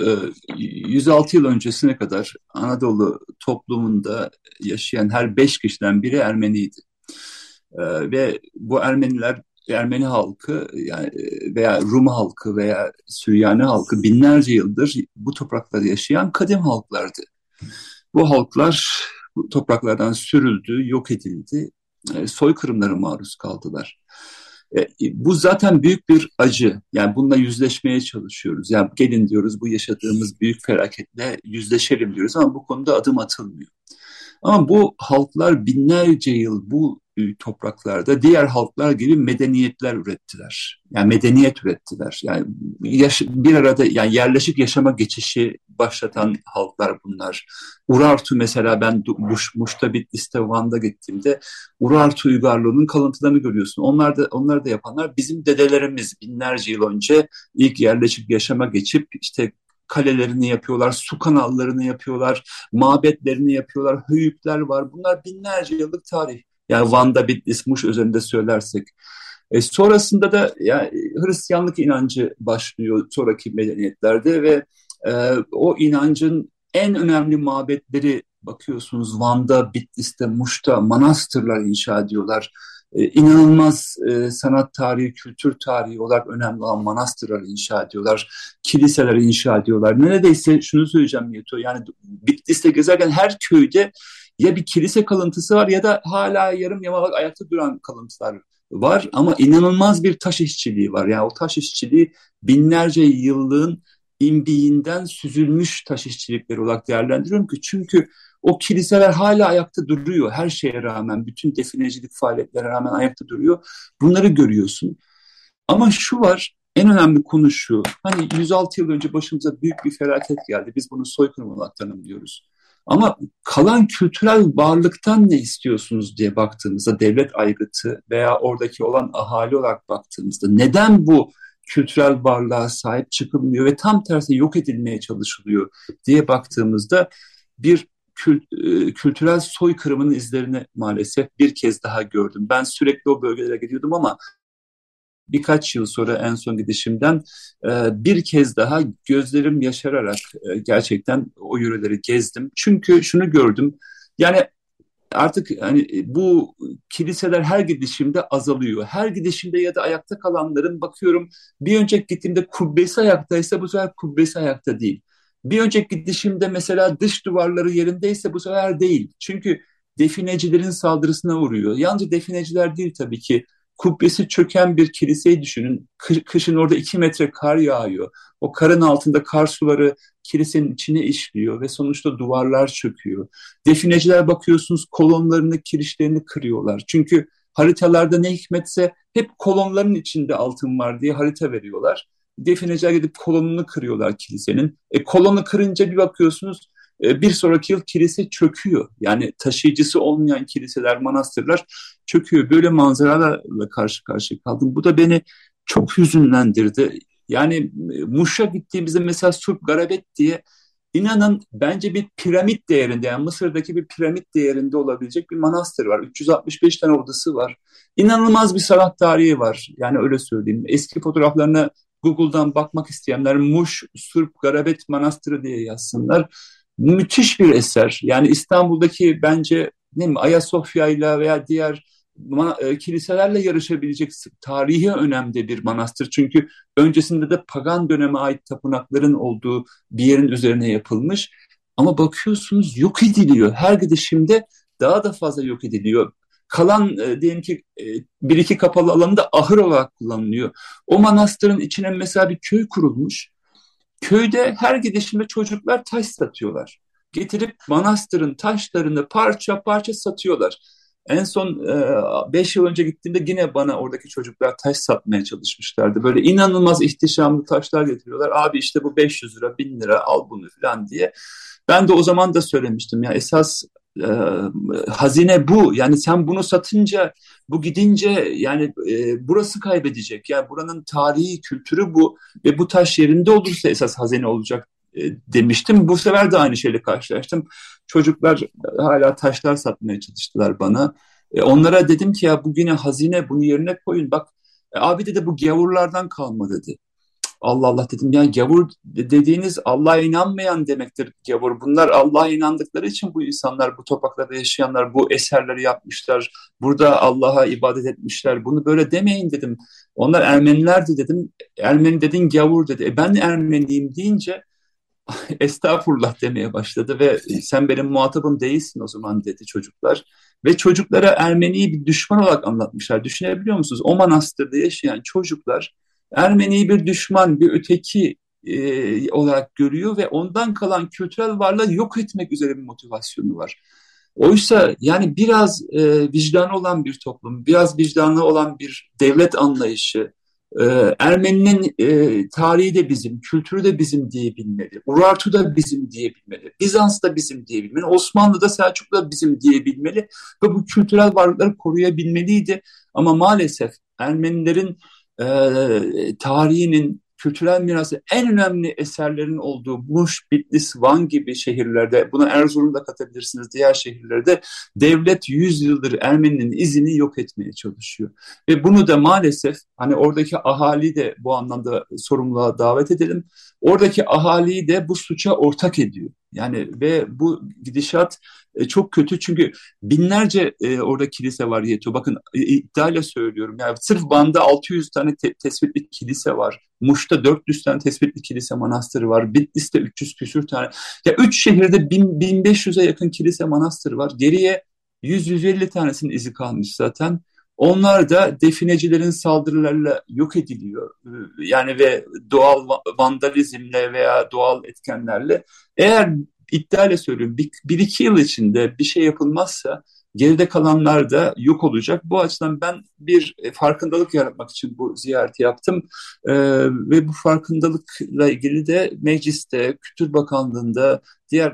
106 e, yıl öncesine kadar Anadolu toplumunda yaşayan her beş kişiden biri Ermeniydi. E, ve bu Ermeniler Ermeni halkı yani e, veya Rum halkı veya Süryani halkı binlerce yıldır bu topraklarda yaşayan kadim halklardı. Bu halklar bu topraklardan sürüldü, yok edildi, soykırımlara maruz kaldılar. E, bu zaten büyük bir acı. Yani bununla yüzleşmeye çalışıyoruz. Yani gelin diyoruz bu yaşadığımız büyük felaketle yüzleşelim diyoruz ama bu konuda adım atılmıyor. Ama bu halklar binlerce yıl bu topraklarda diğer halklar gibi medeniyetler ürettiler. Yani medeniyet ürettiler. Yani yaş- bir arada yani yerleşik yaşama geçişi başlatan halklar bunlar. Urartu mesela ben Muş, Muş'ta Bitlis'te Van'da gittiğimde Urartu uygarlığının kalıntılarını görüyorsun. Onlar da onlar da yapanlar bizim dedelerimiz binlerce yıl önce ilk yerleşik yaşama geçip işte kalelerini yapıyorlar, su kanallarını yapıyorlar, mabetlerini yapıyorlar, höyükler var. Bunlar binlerce yıllık tarih. Yani Van'da Bitlis, Muş üzerinde söylersek. E, sonrasında da yani Hristiyanlık inancı başlıyor sonraki medeniyetlerde ve e, o inancın en önemli mabetleri bakıyorsunuz Van'da, Bitlis'te, Muş'ta manastırlar inşa ediyorlar. Ee, inanılmaz e, sanat tarihi, kültür tarihi olarak önemli olan manastırlar inşa ediyorlar, kiliseler inşa ediyorlar. Neredeyse şunu söyleyeceğim Yeto, yani Bitlis'te gezerken her köyde ya bir kilise kalıntısı var ya da hala yarım yamalak ayakta duran kalıntılar var ama inanılmaz bir taş işçiliği var. Yani o taş işçiliği binlerce yıllığın imbiğinden süzülmüş taş işçilikleri olarak değerlendiriyorum ki çünkü o kiliseler hala ayakta duruyor. Her şeye rağmen, bütün definecilik faaliyetlere rağmen ayakta duruyor. Bunları görüyorsun. Ama şu var, en önemli konu şu. Hani 106 yıl önce başımıza büyük bir felaket geldi. Biz bunu soykırım olarak tanımlıyoruz. Ama kalan kültürel varlıktan ne istiyorsunuz diye baktığımızda devlet aygıtı veya oradaki olan ahali olarak baktığımızda neden bu kültürel varlığa sahip çıkılmıyor ve tam tersi yok edilmeye çalışılıyor diye baktığımızda bir kült, e, kültürel soykırımının izlerini maalesef bir kez daha gördüm. Ben sürekli o bölgelere gidiyordum ama birkaç yıl sonra en son gidişimden e, bir kez daha gözlerim yaşararak e, gerçekten o yöreleri gezdim. Çünkü şunu gördüm. Yani artık hani bu kiliseler her gidişimde azalıyor. Her gidişimde ya da ayakta kalanların bakıyorum bir önceki gittiğimde kubbesi ayaktaysa bu sefer kubbesi ayakta değil. Bir önceki gidişimde mesela dış duvarları yerindeyse bu sefer değil. Çünkü definecilerin saldırısına uğruyor. Yalnızca defineciler değil tabii ki. Kubbesi çöken bir kiliseyi düşünün. Kışın orada iki metre kar yağıyor. O karın altında kar suları kilisenin içine işliyor ve sonuçta duvarlar çöküyor. Defineciler bakıyorsunuz kolonlarını, kirişlerini kırıyorlar. Çünkü haritalarda ne hikmetse hep kolonların içinde altın var diye harita veriyorlar defineciler gidip kolonunu kırıyorlar kilisenin. E, kolonu kırınca bir bakıyorsunuz bir sonraki yıl kilise çöküyor. Yani taşıyıcısı olmayan kiliseler, manastırlar çöküyor. Böyle manzaralarla karşı karşıya kaldım. Bu da beni çok hüzünlendirdi. Yani e, Muş'a gittiğimizde mesela Surp Garabet diye İnanın bence bir piramit değerinde yani Mısır'daki bir piramit değerinde olabilecek bir manastır var. 365 tane odası var. İnanılmaz bir sanat tarihi var. Yani öyle söyleyeyim. Eski fotoğraflarına Google'dan bakmak isteyenler Muş Surp Garabet Manastırı diye yazsınlar. Müthiş bir eser. Yani İstanbul'daki bence ne mi Ayasofya ile veya diğer e, kiliselerle yarışabilecek tarihi önemde bir manastır. Çünkü öncesinde de pagan döneme ait tapınakların olduğu bir yerin üzerine yapılmış. Ama bakıyorsunuz yok ediliyor. Her gidişimde daha da fazla yok ediliyor. Kalan e, diyelim ki e, bir iki kapalı alanında ahır olarak kullanılıyor. O manastırın içine mesela bir köy kurulmuş. Köyde her gidişimde çocuklar taş satıyorlar. Getirip manastırın taşlarını parça parça satıyorlar. En son 5 e, yıl önce gittiğimde yine bana oradaki çocuklar taş satmaya çalışmışlardı. Böyle inanılmaz ihtişamlı taşlar getiriyorlar. Abi işte bu 500 lira, 1000 lira al bunu falan diye. Ben de o zaman da söylemiştim ya esas e, hazine bu. Yani sen bunu satınca, bu gidince yani e, burası kaybedecek. Yani buranın tarihi, kültürü bu ve bu taş yerinde olursa esas hazine olacak e, demiştim. Bu sefer de aynı şeyle karşılaştım. Çocuklar hala taşlar satmaya çalıştılar bana. E, onlara dedim ki ya bugüne hazine bunu yerine koyun. Bak e, abi dedi bu gavurlardan kalma dedi. Allah Allah dedim ya gavur dediğiniz Allah'a inanmayan demektir gavur. Bunlar Allah'a inandıkları için bu insanlar, bu topraklarda yaşayanlar bu eserleri yapmışlar. Burada Allah'a ibadet etmişler. Bunu böyle demeyin dedim. Onlar Ermenilerdi dedim. Ermeni dedin gavur dedi. E ben Ermeniyim deyince estağfurullah demeye başladı ve sen benim muhatabım değilsin o zaman dedi çocuklar. Ve çocuklara Ermeni'yi bir düşman olarak anlatmışlar. Düşünebiliyor musunuz? O manastırda yaşayan çocuklar Ermeni'yi bir düşman, bir öteki e, olarak görüyor ve ondan kalan kültürel varlığı yok etmek üzere bir motivasyonu var. Oysa yani biraz e, vicdanı olan bir toplum, biraz vicdanı olan bir devlet anlayışı, ee, Ermeninin e, tarihi de bizim, kültürü de bizim diyebilmeli. Urartu da bizim diyebilmeli. Bizans da bizim diyebilmeli. Osmanlı da Selçuklu da bizim diyebilmeli. Ve bu kültürel varlıkları koruyabilmeliydi. Ama maalesef Ermenilerin e, tarihinin, kültürel mirası en önemli eserlerin olduğu Muş, Bitlis, Van gibi şehirlerde, buna Erzurum'da katabilirsiniz diğer şehirlerde devlet 100 yıldır Ermeninin izini yok etmeye çalışıyor. Ve bunu da maalesef hani oradaki ahali de bu anlamda sorumluluğa davet edelim. Oradaki ahaliyi de bu suça ortak ediyor. Yani ve bu gidişat e, çok kötü çünkü binlerce e, orada kilise var Yeto. Bakın e, iddiayla söylüyorum. Yani sırf Van'da 600 tane te- tespitli kilise var. Muş'ta 400 tane tespitli kilise manastırı var. Bitlis'te 300 küsür tane. Ya üç şehirde 1500'e yakın kilise manastırı var. Geriye 100-150 tanesinin izi kalmış zaten. Onlar da definecilerin saldırılarıyla yok ediliyor. Yani ve doğal vandalizmle veya doğal etkenlerle. Eğer iddiayla söylüyorum bir, bir iki yıl içinde bir şey yapılmazsa geride kalanlar da yok olacak. Bu açıdan ben bir e, farkındalık yaratmak için bu ziyareti yaptım. Ee, ve bu farkındalıkla ilgili de mecliste, Kültür Bakanlığı'nda, diğer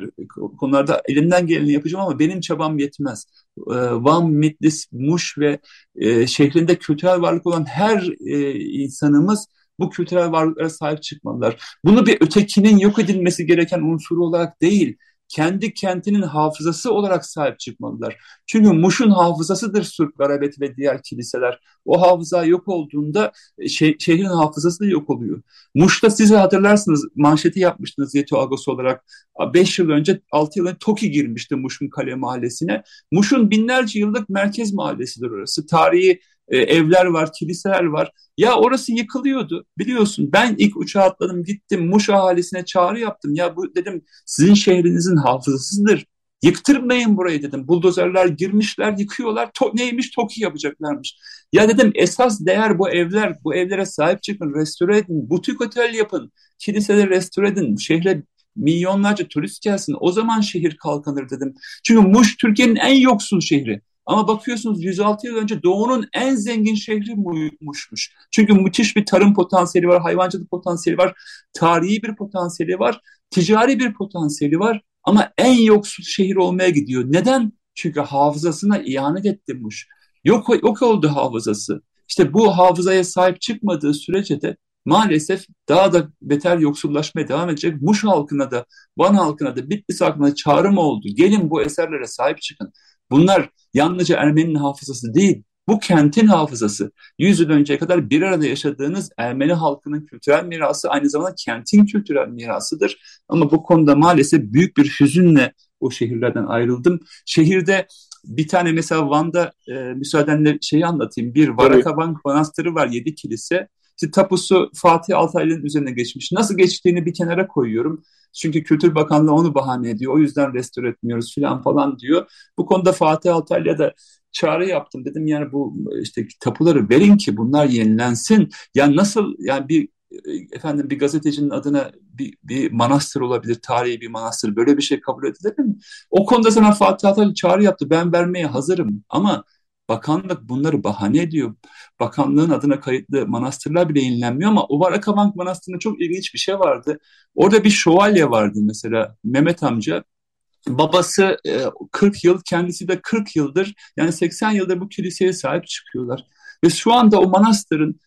konularda elimden geleni yapacağım ama benim çabam yetmez. Ee, Van, Mitlis, Muş ve e, şehrinde kültürel varlık olan her e, insanımız bu kültürel varlıklara sahip çıkmalılar. Bunu bir ötekinin yok edilmesi gereken unsuru olarak değil, kendi kentinin hafızası olarak sahip çıkmalılar. Çünkü Muş'un hafızasıdır Surp, Garabet ve diğer kiliseler. O hafıza yok olduğunda e, şeh şehrin hafızası da yok oluyor. Muş'ta size hatırlarsınız manşeti yapmıştınız Yeto Agos olarak. 5 yıl önce, 6 yıl önce TOKİ girmişti Muş'un Kale Mahallesi'ne. Muş'un binlerce yıllık merkez mahallesidir orası. Tarihi e, evler var, kiliseler var. Ya orası yıkılıyordu biliyorsun. Ben ilk uçağa atladım gittim Muş ahalisine çağrı yaptım. Ya bu dedim sizin şehrinizin hafızasıdır. Yıktırmayın burayı dedim. Buldozerler girmişler, yıkıyorlar. To neymiş? TOKİ yapacaklarmış. Ya dedim esas değer bu evler. Bu evlere sahip çıkın, restore edin. Butik otel yapın. Kiliseleri restore edin. Şehre milyonlarca turist gelsin. O zaman şehir kalkanır dedim. Çünkü Muş Türkiye'nin en yoksul şehri. Ama bakıyorsunuz 106 yıl önce Doğu'nun en zengin şehri Muş'muş. Çünkü müthiş bir tarım potansiyeli var, hayvancılık potansiyeli var, tarihi bir potansiyeli var, ticari bir potansiyeli var. Ama en yoksul şehir olmaya gidiyor. Neden? Çünkü hafızasına ihanet etti Muş. Yok, yok oldu hafızası. İşte bu hafızaya sahip çıkmadığı sürece de maalesef daha da beter yoksullaşmaya devam edecek. Muş halkına da, Van halkına da, Bitlis halkına da çağrım oldu. Gelin bu eserlere sahip çıkın. Bunlar yalnızca Ermeni'nin hafızası değil, bu kentin hafızası. Yüz yıl önceye kadar bir arada yaşadığınız Ermeni halkının kültürel mirası aynı zamanda kentin kültürel mirasıdır. Ama bu konuda maalesef büyük bir hüzünle o şehirlerden ayrıldım. Şehirde bir tane mesela Van'da e, müsaadenle şeyi anlatayım. Bir Varakavan Manastırı var, yedi kilise. İşte tapusu Fatih Altaylı'nın üzerine geçmiş. Nasıl geçtiğini bir kenara koyuyorum. Çünkü Kültür Bakanlığı onu bahane ediyor. O yüzden restore etmiyoruz falan falan diyor. Bu konuda Fatih Altaylı'ya da çağrı yaptım. Dedim yani bu işte tapuları verin ki bunlar yenilensin. Yani nasıl yani bir efendim bir gazetecinin adına bir, bir manastır olabilir, tarihi bir manastır. Böyle bir şey kabul edilir mi? O konuda sana Fatih Altaylı çağrı yaptı. Ben vermeye hazırım ama bakanlık bunları bahane ediyor. Bakanlığın adına kayıtlı manastırlar bile yenilenmiyor ama o Varakavank Manastırı'nda çok ilginç bir şey vardı. Orada bir şövalye vardı mesela Mehmet amca. Babası 40 yıl, kendisi de 40 yıldır yani 80 yıldır bu kiliseye sahip çıkıyorlar. Ve şu anda o manastırın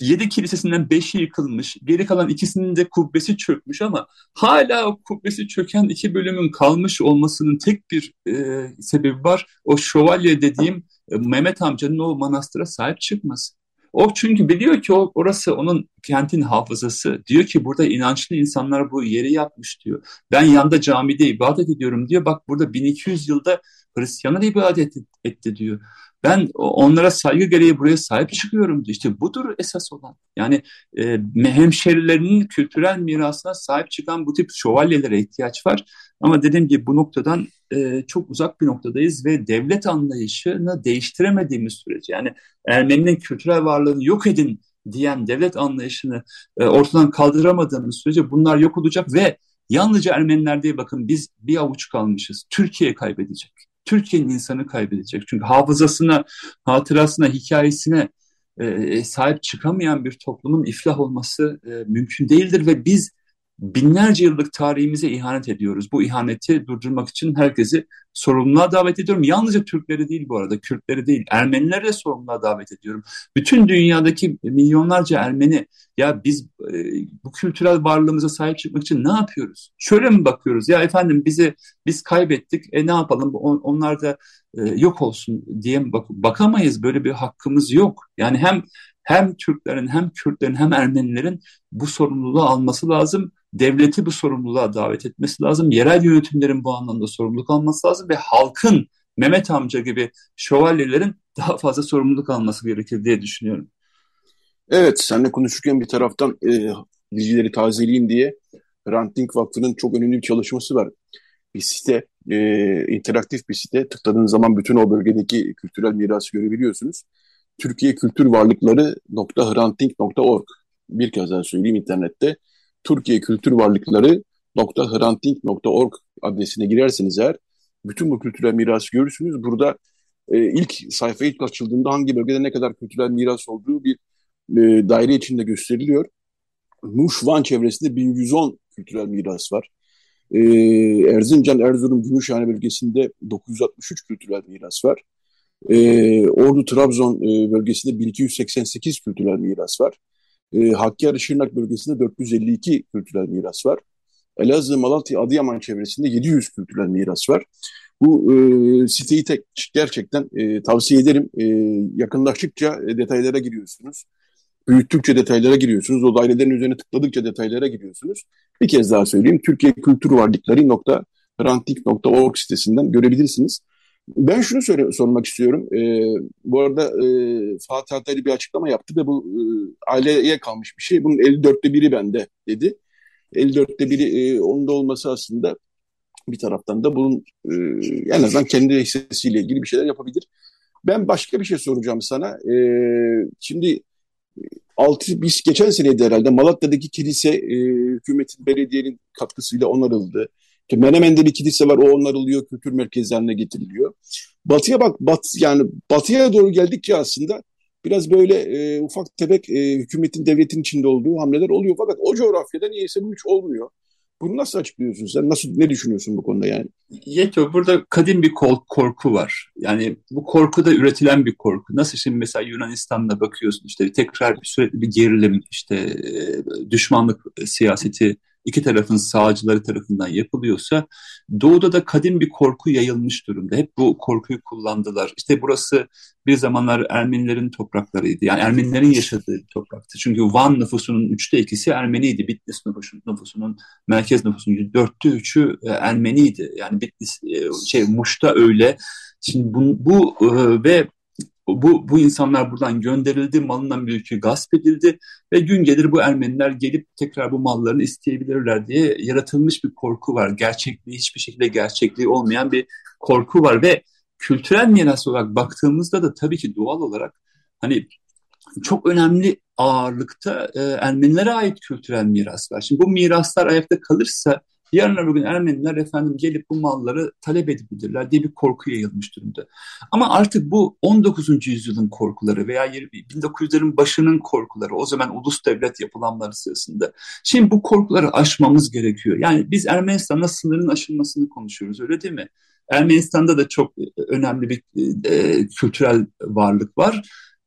yedi kilisesinden beşi yıkılmış, geri kalan ikisinin de kubbesi çökmüş ama hala o kubbesi çöken iki bölümün kalmış olmasının tek bir e, sebebi var. O şövalye dediğim e, Mehmet amcanın o manastıra sahip çıkması. O çünkü biliyor ki orası onun kentin hafızası. Diyor ki burada inançlı insanlar bu yeri yapmış diyor. Ben yanda camide ibadet ediyorum diyor. Bak burada 1200 yılda Hristiyanlar ibadet etti diyor. Ben onlara saygı gereği buraya sahip çıkıyorum. İşte budur esas olan. Yani e, hemşerilerinin kültürel mirasına sahip çıkan bu tip şövalyelere ihtiyaç var. Ama dediğim gibi bu noktadan e, çok uzak bir noktadayız ve devlet anlayışını değiştiremediğimiz sürece yani Ermeninin kültürel varlığını yok edin diyen devlet anlayışını e, ortadan kaldıramadığımız sürece bunlar yok olacak ve yalnızca Ermeniler değil bakın biz bir avuç kalmışız. Türkiye kaybedecek. Türkiye'nin insanı kaybedecek. Çünkü hafızasına, hatırasına, hikayesine e, sahip çıkamayan bir toplumun iflah olması e, mümkün değildir ve biz binlerce yıllık tarihimize ihanet ediyoruz. Bu ihaneti durdurmak için herkesi sorumluluğa davet ediyorum. Yalnızca Türkleri değil bu arada, Kürtleri değil, Ermenileri de sorumluluğa davet ediyorum. Bütün dünyadaki milyonlarca Ermeni, ya biz e, bu kültürel varlığımıza sahip çıkmak için ne yapıyoruz? Şöyle mi bakıyoruz? Ya efendim bizi biz kaybettik, e ne yapalım? On, onlar da e, yok olsun diye mi bak bakamayız? Böyle bir hakkımız yok. Yani hem hem Türklerin hem Kürtlerin hem Ermenilerin bu sorumluluğu alması lazım devleti bu sorumluluğa davet etmesi lazım. Yerel yönetimlerin bu anlamda sorumluluk alması lazım ve halkın Mehmet amca gibi şövalyelerin daha fazla sorumluluk alması gerekir diye düşünüyorum. Evet, seninle konuşurken bir taraftan e, bilgileri tazeleyeyim diye Ranting Vakfı'nın çok önemli bir çalışması var. Bir site, e, interaktif bir site. Tıkladığınız zaman bütün o bölgedeki kültürel mirası görebiliyorsunuz. Türkiye Kültür Varlıkları .hranting.org bir kez daha söyleyeyim internette. Türkiye Kültür Varlıkları .hranting.org adresine girerseniz eğer bütün bu kültürel mirası görürsünüz. Burada e, ilk sayfa ilk açıldığında hangi bölgede ne kadar kültürel miras olduğu bir e, daire içinde gösteriliyor. Muş Van çevresinde 1110 kültürel miras var. E, Erzincan, Erzurum, Gümüşhane bölgesinde 963 kültürel miras var. E, Ordu, Trabzon e, bölgesinde 1288 kültürel miras var. E, Hakkari Şırnak bölgesinde 452 kültürel miras var. Elazığ, Malatya, Adıyaman çevresinde 700 kültürel miras var. Bu e, siteyi tek, gerçekten e, tavsiye ederim. E, yakınlaştıkça e, detaylara giriyorsunuz. Büyüttükçe detaylara giriyorsunuz. O dairelerin üzerine tıkladıkça detaylara giriyorsunuz. Bir kez daha söyleyeyim. Türkiye Kültür Varlıkları.rantik.org sitesinden görebilirsiniz. Ben şunu söyle, sormak istiyorum. E, bu arada e, Fatih Altaylı bir açıklama yaptı ve bu e, aileye kalmış bir şey. Bunun 54'te biri bende dedi. 54'te biri e, onun da olması aslında bir taraftan da bunun e, en azından kendi hissesiyle ilgili bir şeyler yapabilir. Ben başka bir şey soracağım sana. E, şimdi altı, biz geçen seneydi herhalde Malatya'daki kilise e, hükümetin, belediyenin katkısıyla onarıldı. Menemen'de bir kilise var, o onarılıyor, kültür merkezlerine getiriliyor. Batıya bak, bat, yani batıya doğru geldikçe aslında biraz böyle e, ufak tefek e, hükümetin, devletin içinde olduğu hamleler oluyor. Fakat o coğrafyada niyeyse bu hiç olmuyor. Bunu nasıl açıklıyorsun sen? Nasıl ne düşünüyorsun bu konuda yani? Yeto burada kadim bir korku var. Yani bu korku da üretilen bir korku. Nasıl şimdi mesela Yunanistan'da bakıyorsun işte tekrar sürekli bir gerilim, işte e, düşmanlık siyaseti iki tarafın sağcıları tarafından yapılıyorsa doğuda da kadim bir korku yayılmış durumda. Hep bu korkuyu kullandılar. İşte burası bir zamanlar Ermenilerin topraklarıydı. Yani Ermenilerin yaşadığı bir topraktı. Çünkü Van nüfusunun üçte ikisi Ermeniydi. Bitlis nüfusunun, merkez nüfusunun dörtte üçü e, Ermeniydi. Yani Bitlis, e, şey Muş'ta öyle. Şimdi bu, bu e, ve bu, bu insanlar buradan gönderildi, malından mülkü gasp edildi ve gün gelir bu Ermeniler gelip tekrar bu mallarını isteyebilirler diye yaratılmış bir korku var. Gerçekliği hiçbir şekilde gerçekliği olmayan bir korku var ve kültürel miras olarak baktığımızda da tabii ki doğal olarak hani çok önemli ağırlıkta e, Ermenilere ait kültürel miraslar. Şimdi bu miraslar ayakta kalırsa Yarın öbür gün Ermeniler efendim gelip bu malları talep edebilirler diye bir korku yayılmış durumda. Ama artık bu 19. yüzyılın korkuları veya 1900'lerin başının korkuları o zaman ulus devlet yapılanları sırasında. Şimdi bu korkuları aşmamız gerekiyor. Yani biz Ermenistan'la sınırın aşılmasını konuşuyoruz öyle değil mi? Ermenistan'da da çok önemli bir e, kültürel varlık var.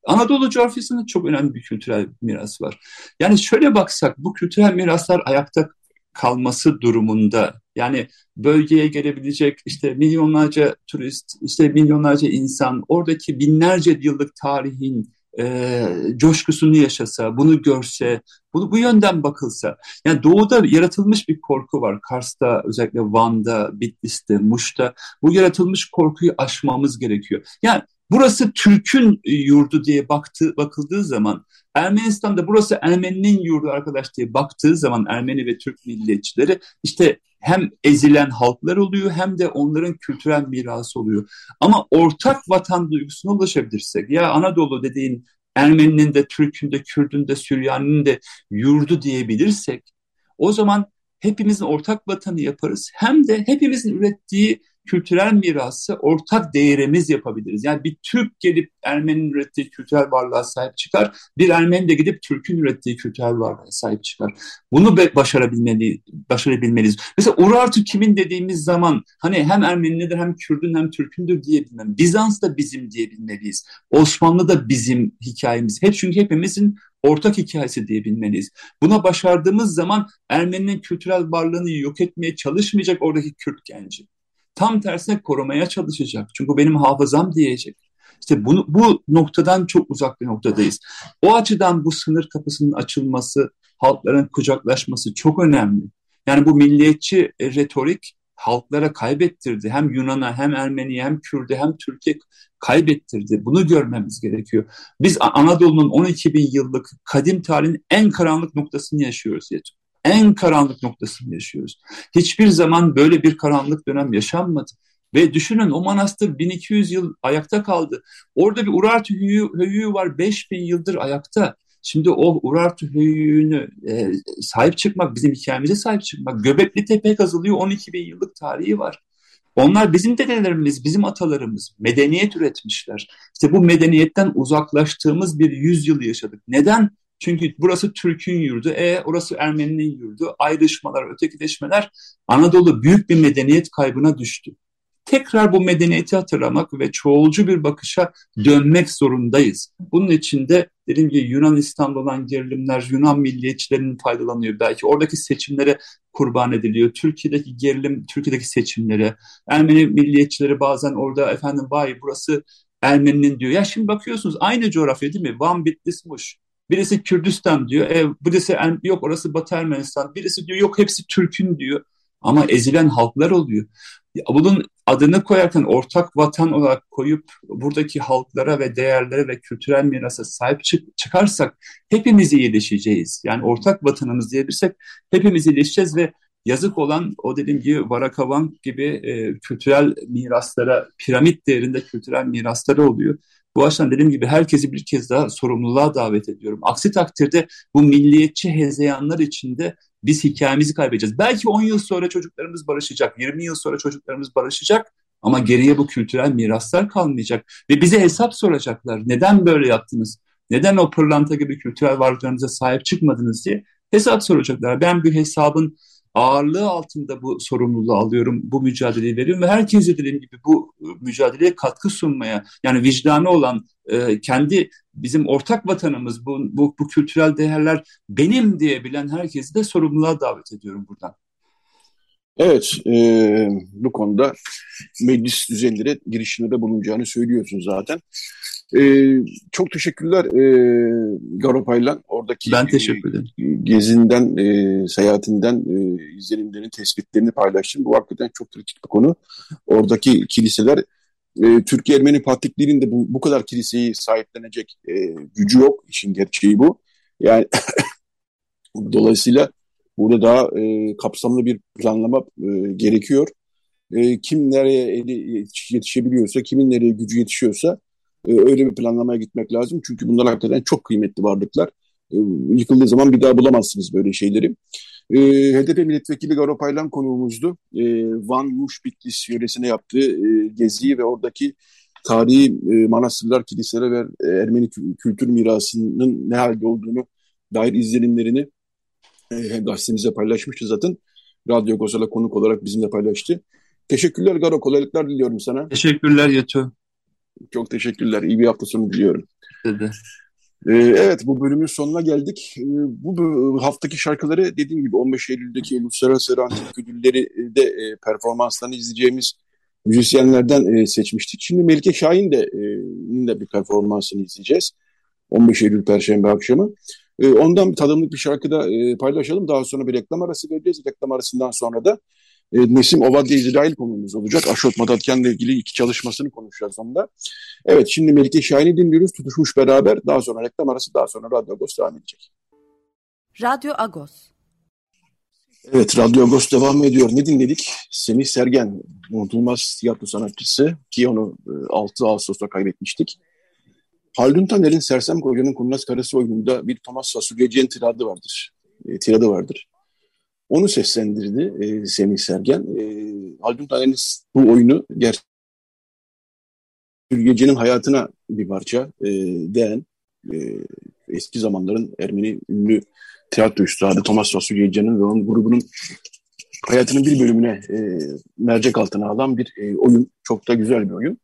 Anadolu coğrafyasında çok önemli bir kültürel miras var. Yani şöyle baksak bu kültürel miraslar ayakta kalması durumunda yani bölgeye gelebilecek işte milyonlarca turist, işte milyonlarca insan oradaki binlerce yıllık tarihin e, coşkusunu yaşasa, bunu görse, bunu bu yönden bakılsa. Yani doğuda yaratılmış bir korku var. Kars'ta, özellikle Van'da, Bitlis'te, Muş'ta bu yaratılmış korkuyu aşmamız gerekiyor. Yani burası Türk'ün yurdu diye baktı, bakıldığı zaman Ermenistan'da burası Ermeninin yurdu arkadaş diye baktığı zaman Ermeni ve Türk milliyetçileri işte hem ezilen halklar oluyor hem de onların kültürel mirası oluyor. Ama ortak vatan duygusuna ulaşabilirsek ya Anadolu dediğin Ermeninin de Türk'ün de Kürt'ün de Süryaninin de yurdu diyebilirsek o zaman hepimizin ortak vatanı yaparız. Hem de hepimizin ürettiği kültürel mirası ortak değerimiz yapabiliriz. Yani bir Türk gelip Ermeni'nin ürettiği kültürel varlığa sahip çıkar, bir Ermeni de gidip Türk'ün ürettiği kültürel varlığa sahip çıkar. Bunu başarabilmeli, başarabilmeliyiz. Mesela Urartu kimin dediğimiz zaman hani hem Ermeni'dir hem Kürdün hem Türk'ündür diyebilmem. Bizans da bizim diyebilmeliyiz. Osmanlı da bizim hikayemiz. Hep çünkü hepimizin ortak hikayesi diyebilmeliyiz. Buna başardığımız zaman Ermeni'nin kültürel varlığını yok etmeye çalışmayacak oradaki Kürt genci. Tam tersine korumaya çalışacak. Çünkü benim hafızam diyecek. İşte bunu, bu noktadan çok uzak bir noktadayız. O açıdan bu sınır kapısının açılması, halkların kucaklaşması çok önemli. Yani bu milliyetçi retorik halklara kaybettirdi. Hem Yunan'a hem Ermeni'ye hem Kürt'e hem Türkiye kaybettirdi. Bunu görmemiz gerekiyor. Biz Anadolu'nun 12 bin yıllık kadim tarihin en karanlık noktasını yaşıyoruz Yetu en karanlık noktasını yaşıyoruz. Hiçbir zaman böyle bir karanlık dönem yaşanmadı. Ve düşünün o manastır 1200 yıl ayakta kaldı. Orada bir Urartu höyüğü var 5000 yıldır ayakta. Şimdi o Urartu höyüğünü e, sahip çıkmak, bizim hikayemize sahip çıkmak. Göbekli Tepe kazılıyor 12 bin yıllık tarihi var. Onlar bizim dedelerimiz, bizim atalarımız. Medeniyet üretmişler. İşte bu medeniyetten uzaklaştığımız bir yüzyıl yaşadık. Neden? Çünkü burası Türk'ün yurdu, e orası Ermeni'nin yurdu. Ayrışmalar, ötekileşmeler Anadolu büyük bir medeniyet kaybına düştü. Tekrar bu medeniyeti hatırlamak ve çoğulcu bir bakışa dönmek zorundayız. Bunun için de dediğim gibi Yunanistan'da olan gerilimler Yunan milliyetçilerinin faydalanıyor. Belki oradaki seçimlere kurban ediliyor. Türkiye'deki gerilim, Türkiye'deki seçimlere. Ermeni milliyetçileri bazen orada efendim vay burası Ermeninin diyor. Ya şimdi bakıyorsunuz aynı coğrafya değil mi? Van, Bitlis, Muş. Birisi Kürdistan diyor. E, birisi yok orası Batı Ermenistan. Birisi diyor yok hepsi Türk'ün diyor. Ama ezilen halklar oluyor. Bunun adını koyarken ortak vatan olarak koyup buradaki halklara ve değerlere ve kültürel mirasa sahip çık çıkarsak hepimiz iyileşeceğiz. Yani ortak vatanımız diyebilirsek hepimiz iyileşeceğiz ve yazık olan o dediğim gibi Varakavan gibi e, kültürel miraslara, piramit değerinde kültürel mirasları oluyor. Bu açıdan dediğim gibi herkesi bir kez daha sorumluluğa davet ediyorum. Aksi takdirde bu milliyetçi hezeyanlar içinde biz hikayemizi kaybedeceğiz. Belki 10 yıl sonra çocuklarımız barışacak, 20 yıl sonra çocuklarımız barışacak ama geriye bu kültürel miraslar kalmayacak. Ve bize hesap soracaklar. Neden böyle yaptınız? Neden o pırlanta gibi kültürel varlıklarınıza sahip çıkmadınız diye hesap soracaklar. Ben bir hesabın ağırlığı altında bu sorumluluğu alıyorum, bu mücadeleyi veriyorum ve herkese dediğim gibi bu mücadeleye katkı sunmaya, yani vicdanı olan e, kendi bizim ortak vatanımız, bu, bu, bu kültürel değerler benim diyebilen herkesi de sorumluluğa davet ediyorum buradan. Evet, e, bu konuda meclis düzenlere girişimde bulunacağını söylüyorsun zaten. E, çok teşekkürler e, Garopaylan. Oradaki ben teşekkür ederim. E, gezinden, e, seyahatinden e, izlenimlerini, tespitlerini paylaştım. Bu hakikaten çok kritik bir konu. Oradaki kiliseler, e, Türkiye Ermeni Patrikliğinin de bu, bu kadar kiliseyi sahiplenecek e, gücü yok. İşin gerçeği bu. Yani dolayısıyla burada daha e, kapsamlı bir planlama e, gerekiyor. E, kim nereye eli yetişebiliyorsa, kimin nereye gücü yetişiyorsa öyle bir planlamaya gitmek lazım. Çünkü bunlar hakikaten çok kıymetli varlıklar. E, yıkıldığı zaman bir daha bulamazsınız böyle şeyleri. E, HDP milletvekili Garo Paylan konuğumuzdu. E, Van, Muş, Bitlis yöresine yaptığı e, geziyi ve oradaki tarihi e, manastırlar, kiliseler ve e, Ermeni kültür mirasının ne halde olduğunu dair izlenimlerini e, gazetemize paylaşmıştı zaten. Radyo Gozal'a konuk olarak bizimle paylaştı. Teşekkürler Garo, kolaylıklar diliyorum sana. Teşekkürler Yeto. Çok teşekkürler. İyi bir hafta sonu diliyorum. Dedi. Ee, evet bu bölümün sonuna geldik. Ee, bu, bu haftaki şarkıları dediğim gibi 15 Eylül'deki Uluslararası Antik Ödülleri de e, performanslarını izleyeceğimiz müzisyenlerden e, seçmiştik. Şimdi Melike Şahin de, e, de bir performansını izleyeceğiz. 15 Eylül Perşembe akşamı. E, ondan bir tadımlık bir şarkı da e, paylaşalım. Daha sonra bir reklam arası vereceğiz. Reklam arasından sonra da e, Nesim Ovadya İsrail konumuz olacak. Aşot Madatyan'la ilgili iki çalışmasını konuşacağız onda. Evet şimdi Melike Şahin'i dinliyoruz. Tutuşmuş beraber. Daha sonra reklam arası daha sonra Radyo Agos devam edecek. Radyo Agos. Evet Radyo Agos devam ediyor. Ne dinledik? Semih Sergen, unutulmaz tiyatro sanatçısı ki onu 6 Ağustos'ta kaybetmiştik. Haldun Taner'in Sersem Koca'nın Kurnaz Karası oyununda bir Thomas Fasulyeci'nin tiradı vardır. E, tiradı vardır. Onu seslendirdi e, Semih Sergen. E, Haldun Taner'in bu oyunu gerçekten Gece'nin hayatına bir parça e, değen e, eski zamanların Ermeni ünlü tiyatro üstadı Thomas Fasulyeci'nin ve onun grubunun hayatının bir bölümüne e, mercek altına alan bir e, oyun. Çok da güzel bir oyun.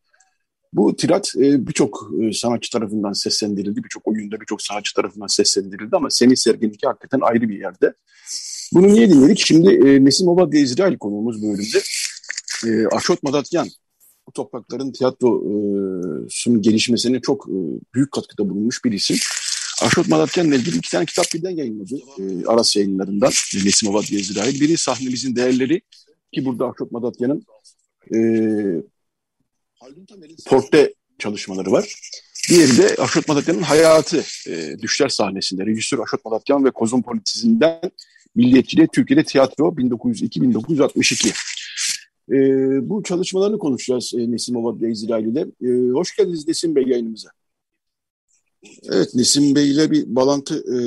Bu tirat e, birçok e, sanatçı tarafından seslendirildi. Birçok oyunda birçok sanatçı tarafından seslendirildi ama Semih Sergen'inki hakikaten ayrı bir yerde. Bunu niye dinledik? Şimdi e, Nesim Obadya İsrail konuğumuz bölümde. E, Aşot Madatyan bu toprakların tiyatrosunun gelişmesine çok e, büyük katkıda bulunmuş bir isim. Aşot Madatyan'la ilgili iki tane kitap birden yayınladı e, Aras yayınlarından Nesim Obadya İsrail. Biri Sahnemizin Değerleri ki burada Aşot Madatyan'ın e, portre çalışmaları var. Diğeri de Aşot Madatyan'ın hayatı e, düşler sahnesinde. Rejisör Aşot Madatyan ve Kozmopolitizm'den Milliyetçiliğe Türkiye'de Tiyatro 1902-1962. E, bu çalışmalarını konuşacağız e, Nesim Ovadya İzrail ile. E, hoş geldiniz Nesim Bey yayınımıza. Evet Nesim Bey ile bir bağlantı e,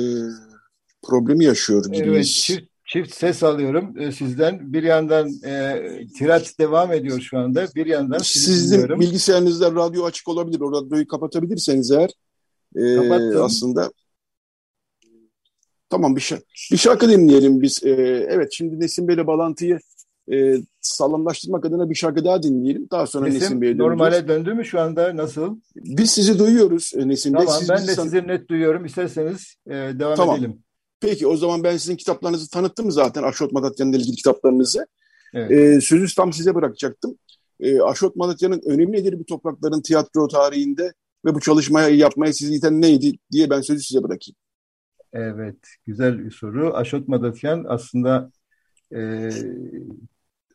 problemi yaşıyor gibiyiz. Evet, çift, çift ses alıyorum e, sizden. Bir yandan e, tirat devam ediyor şu anda. Bir yandan Sizin dinliyorum. bilgisayarınızda radyo açık olabilir. O radyoyu kapatabilirseniz eğer e, aslında Tamam bir, şey, bir şarkı dinleyelim biz. Ee, evet şimdi Nesim Bey'le bağlantıyı e, sağlamlaştırmak adına bir şarkı daha dinleyelim. Daha sonra Nesim, Nesim Bey'e döneceğiz. Normale döndü mü şu anda? Nasıl? Biz sizi duyuyoruz e, Nesim Bey. Tamam siz ben de san... sizi net duyuyorum. İsterseniz e, devam tamam. edelim. Peki o zaman ben sizin kitaplarınızı tanıttım zaten. Aşot Madatyan'la ilgili kitaplarınızı. Evet. E, sözü tam size bırakacaktım. E, Aşot Madatyan'ın önemi nedir bu toprakların tiyatro tarihinde ve bu çalışmayı yapmaya sizi iten neydi diye ben sözü size bırakayım. Evet, güzel bir soru. Aşot Madatyan aslında e,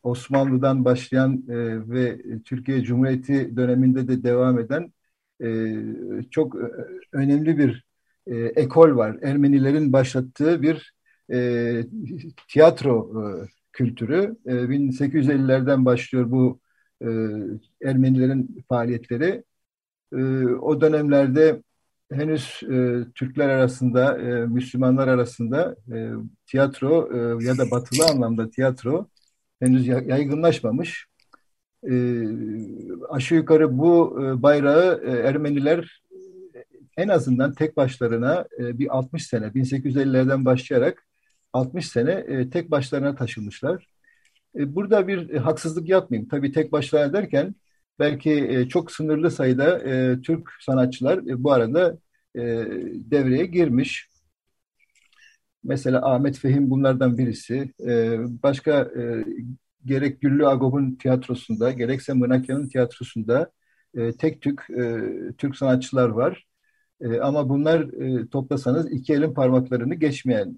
Osmanlı'dan başlayan e, ve Türkiye Cumhuriyeti döneminde de devam eden e, çok e, önemli bir e, ekol var. Ermenilerin başlattığı bir e, tiyatro e, kültürü. E, 1850'lerden başlıyor bu e, Ermenilerin faaliyetleri. E, o dönemlerde henüz e, Türkler arasında, e, Müslümanlar arasında e, tiyatro e, ya da batılı anlamda tiyatro henüz yaygınlaşmamış. E, aşağı yukarı bu e, bayrağı e, Ermeniler en azından tek başlarına e, bir 60 sene, 1850'lerden başlayarak 60 sene e, tek başlarına taşımışlar. E, burada bir e, haksızlık yapmayayım. Tabii tek başlarına derken belki e, çok sınırlı sayıda e, Türk sanatçılar e, bu arada devreye girmiş. Mesela Ahmet Fehim bunlardan birisi. Başka gerek Güllü Agop'un tiyatrosunda gerekse Mınakya'nın tiyatrosunda tek tük Türk sanatçılar var. Ama bunlar toplasanız iki elin parmaklarını geçmeyen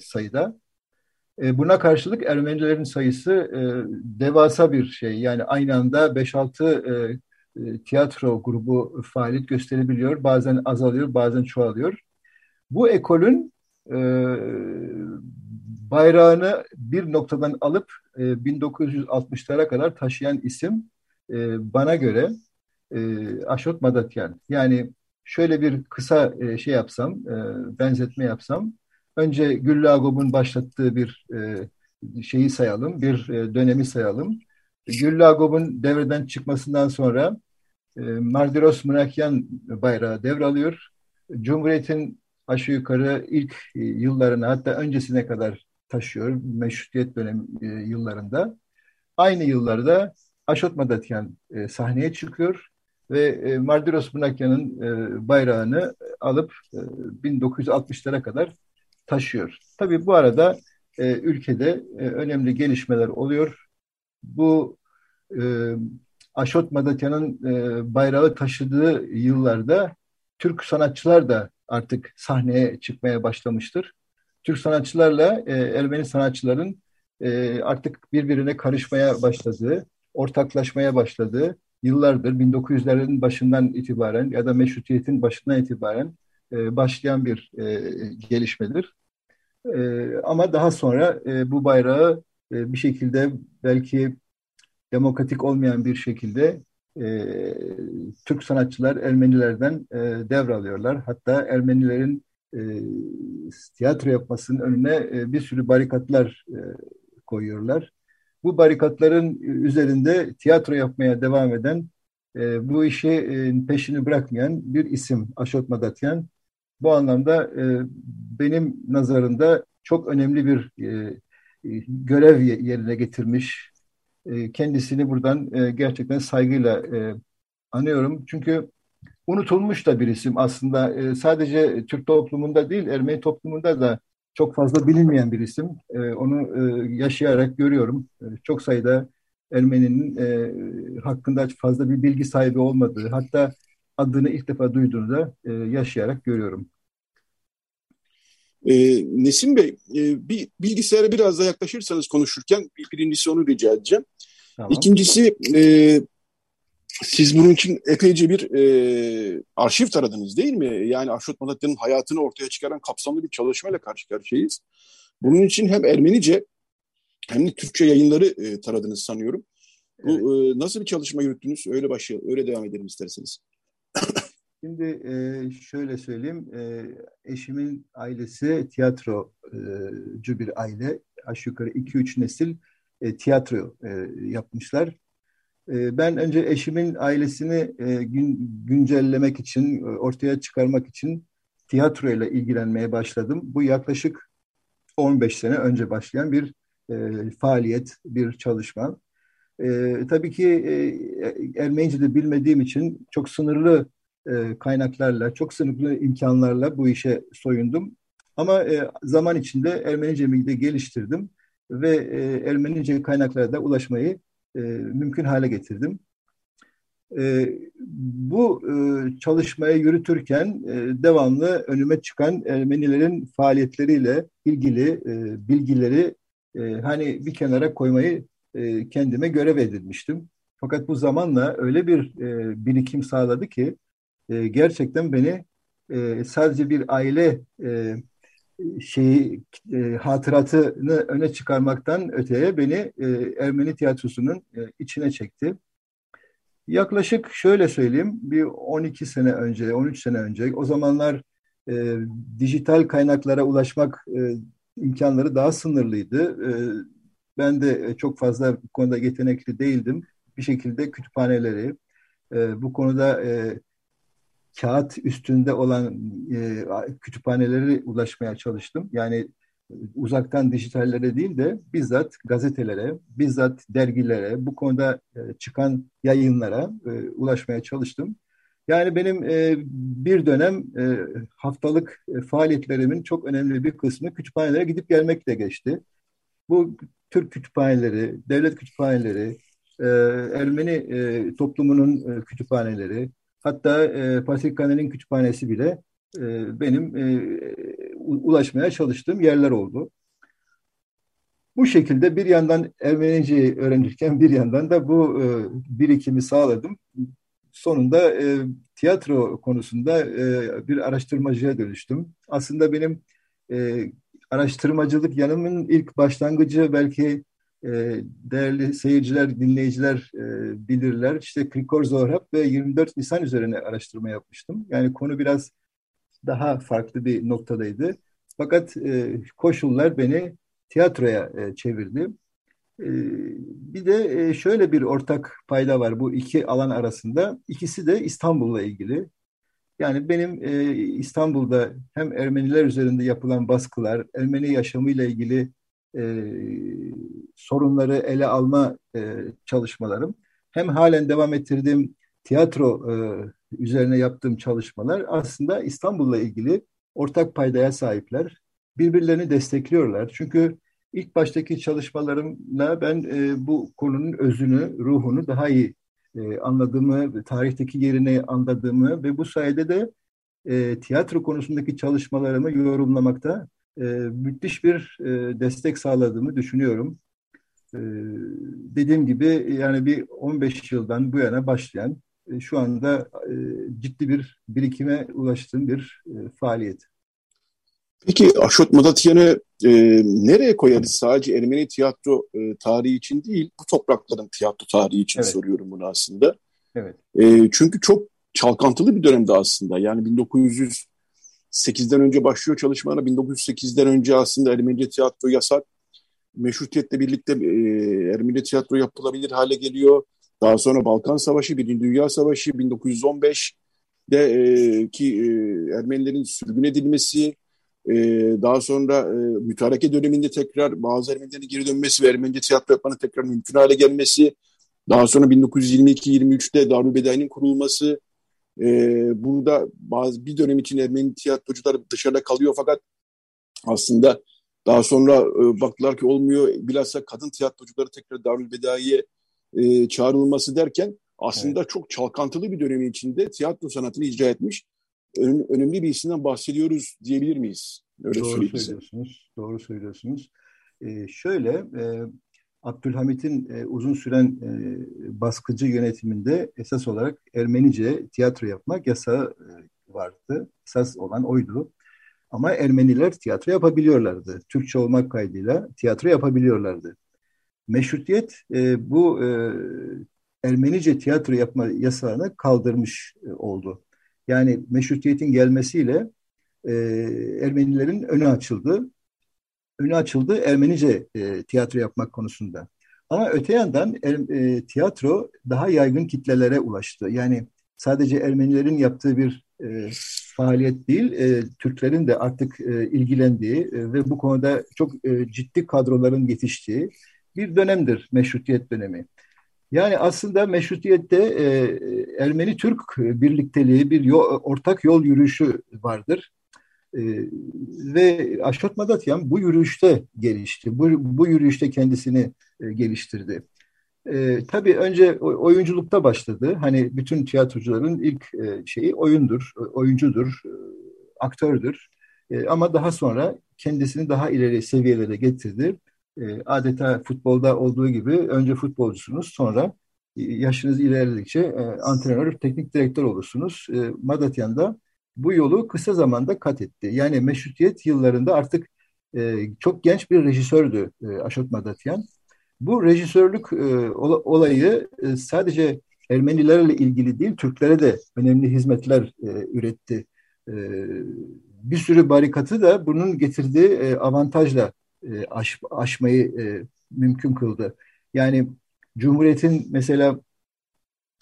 sayıda. E, buna karşılık Ermenilerin sayısı e, devasa bir şey. Yani aynı anda 5-6 e, tiyatro grubu faaliyet gösterebiliyor. Bazen azalıyor, bazen çoğalıyor. Bu ekolün bayrağını bir noktadan alıp e, 1960'lara kadar taşıyan isim bana göre Aşot Madatyan. Yani şöyle bir kısa şey yapsam, benzetme yapsam, önce Güllü Agop'un başlattığı bir e, şeyi sayalım, bir e, dönemi sayalım. Güllü Agop'un devreden çıkmasından sonra e, Mardiros Mınakyan bayrağı devralıyor. Cumhuriyet'in aşağı yukarı ilk e, yıllarına hatta öncesine kadar taşıyor meşrutiyet dönemi e, yıllarında. Aynı yıllarda Aşot Madatyan e, sahneye çıkıyor ve e, Mardiros Mınakyan'ın e, bayrağını alıp e, 1960'lara kadar taşıyor. Tabii bu arada e, ülkede e, önemli gelişmeler oluyor. Bu e, Aşot Madatyan'ın e, bayrağı taşıdığı yıllarda Türk sanatçılar da artık sahneye çıkmaya başlamıştır. Türk sanatçılarla e, Ermeni sanatçıların e, artık birbirine karışmaya başladığı, ortaklaşmaya başladığı yıllardır 1900'lerin başından itibaren ya da meşrutiyetin başından itibaren e, başlayan bir e, gelişmedir. E, ama daha sonra e, bu bayrağı e, bir şekilde belki demokratik olmayan bir şekilde e, Türk sanatçılar Ermenilerden e, devralıyorlar. Hatta Ermenilerin e, tiyatro yapmasının önüne e, bir sürü barikatlar e, koyuyorlar. Bu barikatların üzerinde tiyatro yapmaya devam eden, e, bu işi e, peşini bırakmayan bir isim Aşot Madatyan. Bu anlamda e, benim nazarında çok önemli bir e, görev yerine getirmiş. E, kendisini buradan e, gerçekten saygıyla e, anıyorum. Çünkü unutulmuş da bir isim aslında. E, sadece Türk toplumunda değil, Ermeni toplumunda da çok fazla bilinmeyen bir isim. E, onu e, yaşayarak görüyorum. E, çok sayıda Ermeni'nin e, hakkında fazla bir bilgi sahibi olmadığı, hatta adını ilk defa duyduğunu da e, yaşayarak görüyorum. E, Nesim Bey, e, bir bilgisayara biraz daha yaklaşırsanız konuşurken birincisi onu rica edeceğim. Tamam. İkincisi e, siz bunun için epeyce bir e, arşiv taradınız değil mi? Yani Aşot Malatya'nın hayatını ortaya çıkaran kapsamlı bir çalışmayla karşı karşıyayız. Bunun için hem Ermenice hem de Türkçe yayınları e, taradınız sanıyorum. Bu evet. e, nasıl bir çalışma yürüttünüz? Öyle başlayalım, öyle devam edelim isterseniz. Şimdi e, şöyle söyleyeyim, e, eşimin ailesi tiyatrocu bir aile. Aşağı yukarı 2-3 nesil e, tiyatro e, yapmışlar. E, ben önce eşimin ailesini e, gün, güncellemek için, ortaya çıkarmak için tiyatro ile ilgilenmeye başladım. Bu yaklaşık 15 sene önce başlayan bir e, faaliyet, bir çalışma. E, tabii ki e, Ermenice de bilmediğim için çok sınırlı e, kaynaklarla, çok sınırlı imkanlarla bu işe soyundum. Ama e, zaman içinde Ermenicemi de geliştirdim ve e, Ermenice kaynaklara da ulaşmayı e, mümkün hale getirdim. Bu e, çalışmayı yürütürken devamlı önüme çıkan Ermenilerin faaliyetleriyle ilgili bilgileri hani bir kenara koymayı kendime görev edinmiştim. Fakat bu zamanla öyle bir e, birikim sağladı ki e, gerçekten beni e, sadece bir aile e, şeyi e, hatıratını öne çıkarmaktan öteye beni e, Ermeni tiyatrosunun e, içine çekti. Yaklaşık şöyle söyleyeyim, bir 12 sene önce, 13 sene önce, o zamanlar e, dijital kaynaklara ulaşmak e, imkanları daha sınırlıydı. E, ben de çok fazla bu konuda yetenekli değildim. Bir şekilde kütüphaneleri, e, bu konuda e, kağıt üstünde olan e, kütüphaneleri ulaşmaya çalıştım. Yani uzaktan dijitallere değil de bizzat gazetelere, bizzat dergilere, bu konuda e, çıkan yayınlara e, ulaşmaya çalıştım. Yani benim e, bir dönem e, haftalık e, faaliyetlerimin çok önemli bir kısmı kütüphanelere gidip gelmekle geçti. Bu Türk kütüphaneleri, devlet kütüphaneleri, e, Ermeni e, toplumunun e, kütüphaneleri, hatta e, Patrikhane'nin kütüphanesi bile e, benim e, ulaşmaya çalıştığım yerler oldu. Bu şekilde bir yandan Ermenice'yi öğrenirken bir yandan da bu e, birikimi sağladım. Sonunda e, tiyatro konusunda e, bir araştırmacıya dönüştüm. Aslında benim e, araştırmacılık yanımın ilk başlangıcı belki değerli seyirciler, dinleyiciler e, bilirler. İşte Krikor Zohrab ve 24 Nisan üzerine araştırma yapmıştım. Yani konu biraz daha farklı bir noktadaydı. Fakat e, koşullar beni tiyatroya e, çevirdi. Bir de şöyle bir ortak payda var bu iki alan arasında. İkisi de İstanbul'la ilgili. Yani benim İstanbul'da hem Ermeniler üzerinde yapılan baskılar, Ermeni yaşamıyla ilgili e, sorunları ele alma e, çalışmalarım, hem halen devam ettirdiğim tiyatro e, üzerine yaptığım çalışmalar aslında İstanbul'la ilgili ortak paydaya sahipler. Birbirlerini destekliyorlar. Çünkü ilk baştaki çalışmalarımla ben e, bu konunun özünü, ruhunu daha iyi e, anladığımı, tarihteki yerini anladığımı ve bu sayede de e, tiyatro konusundaki çalışmalarımı yorumlamakta e, müthiş bir e, destek sağladığımı düşünüyorum. E, dediğim gibi yani bir 15 yıldan bu yana başlayan e, şu anda e, ciddi bir birikime ulaştığım bir e, faaliyet. Peki Aşot Madatyan'ı e, nereye koyarız? Sadece Ermeni tiyatro e, tarihi için değil, bu toprakların tiyatro tarihi için evet. soruyorum bunu aslında. Evet. E, çünkü çok çalkantılı bir dönemde aslında. Yani 1908'den önce başlıyor çalışmalarına, 1908'den önce aslında Ermeni tiyatro yasak. Meşrutiyetle birlikte e, Ermeni tiyatro yapılabilir hale geliyor. Daha sonra Balkan Savaşı, Birinci Dünya Savaşı, 1915'de e, ki e, Ermenilerin sürgün edilmesi, e, daha sonra e, mütareke döneminde tekrar bazı Ermenilerin geri dönmesi ve Ermenice tiyatro yapmanın tekrar mümkün hale gelmesi, daha sonra 1922-23'te Darülbedai'nin kurulması, e, burada bazı bir dönem için Ermeni tiyatrocular dışarıda kalıyor fakat aslında daha sonra e, baktılar ki olmuyor. Bilhassa kadın tiyatrocuları tekrar Darülbedai'ye e, çağrılması derken aslında evet. çok çalkantılı bir dönemi içinde tiyatro sanatını icra etmiş ön, önemli bir isimden bahsediyoruz diyebilir miyiz? Öyle Doğru söylüyorsunuz. Doğru söylüyorsunuz. Ee, şöyle e, Abdülhamit'in e, uzun süren e, baskıcı yönetiminde esas olarak Ermenice tiyatro yapmak yasağı e, vardı. Esas olan oydu. Ama Ermeniler tiyatro yapabiliyorlardı. Türkçe olmak kaydıyla tiyatro yapabiliyorlardı. Meşrutiyet e, bu e, Ermenice tiyatro yapma yasağını kaldırmış e, oldu. Yani meşrutiyetin gelmesiyle e, Ermenilerin önü açıldı. Önü açıldı Ermenice e, tiyatro yapmak konusunda. Ama öte yandan er, e, tiyatro daha yaygın kitlelere ulaştı. Yani sadece Ermenilerin yaptığı bir e, faaliyet değil, e, Türklerin de artık e, ilgilendiği e, ve bu konuda çok e, ciddi kadroların yetiştiği bir dönemdir meşrutiyet dönemi. Yani aslında meşrutiyette e, Ermeni-Türk birlikteliği bir yol, ortak yol yürüyüşü vardır. E, ve Aşot Madatyan bu yürüyüşte gelişti. Bu, bu yürüyüşte kendisini e, geliştirdi. E, tabii önce oyunculukta başladı. Hani bütün tiyatrocuların ilk e, şeyi oyundur, oyuncudur, e, aktördür. E, ama daha sonra kendisini daha ileri seviyelere getirdi e, adeta futbolda olduğu gibi önce futbolcusunuz sonra e, yaşınız ilerledikçe e, antrenör, teknik direktör olursunuz. E, Madatyan bu yolu kısa zamanda kat etti. Yani meşrutiyet yıllarında artık e, çok genç bir rejisördü e, Aşot Madatyan. Bu rejisörlük e, olayı e, sadece Ermenilerle ilgili değil, Türklere de önemli hizmetler e, üretti. E, bir sürü barikatı da bunun getirdiği e, avantajla e, aş, aşmayı e, mümkün kıldı. Yani Cumhuriyet'in mesela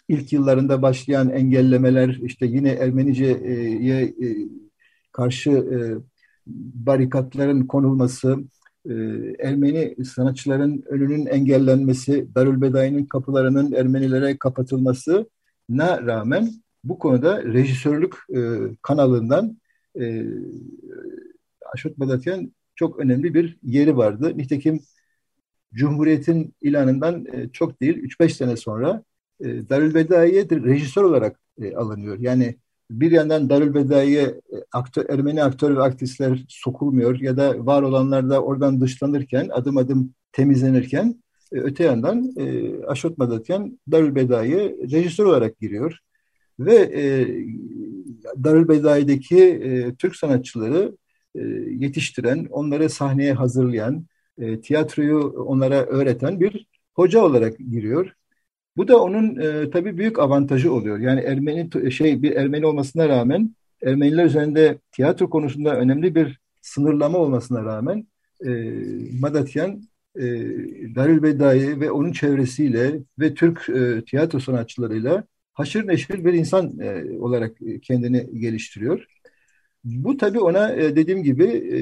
ilk yıllarında başlayan engellemeler işte yine Ermenice'ye e, karşı e, barikatların konulması, e, Ermeni sanatçıların önünün engellenmesi, Darülbedai'nin kapılarının Ermenilere kapatılmasına rağmen bu konuda rejisörlük kanalından Aşot Badatyan çok önemli bir yeri vardı. Nitekim Cumhuriyet'in ilanından çok değil 3-5 sene sonra e, Darülbedai'ye rejisör olarak e, alınıyor. Yani bir yandan Darülbedai'ye e, aktör, Ermeni aktör ve aktrisler sokulmuyor ya da var olanlar da oradan dışlanırken adım adım temizlenirken e, öte yandan e, Aşot Madatyan Darülbedai'ye rejisör olarak giriyor. Ve e, Darülbedai'deki e, Türk sanatçıları yetiştiren, onları sahneye hazırlayan, tiyatroyu onlara öğreten bir hoca olarak giriyor. Bu da onun e, tabii büyük avantajı oluyor. Yani Ermeni şey bir Ermeni olmasına rağmen Ermeniler üzerinde tiyatro konusunda önemli bir sınırlama olmasına rağmen e, Madatyan e, Darül Bedai ve onun çevresiyle ve Türk e, tiyatro sanatçılarıyla haşır neşir bir insan e, olarak kendini geliştiriyor. Bu tabii ona e, dediğim gibi e,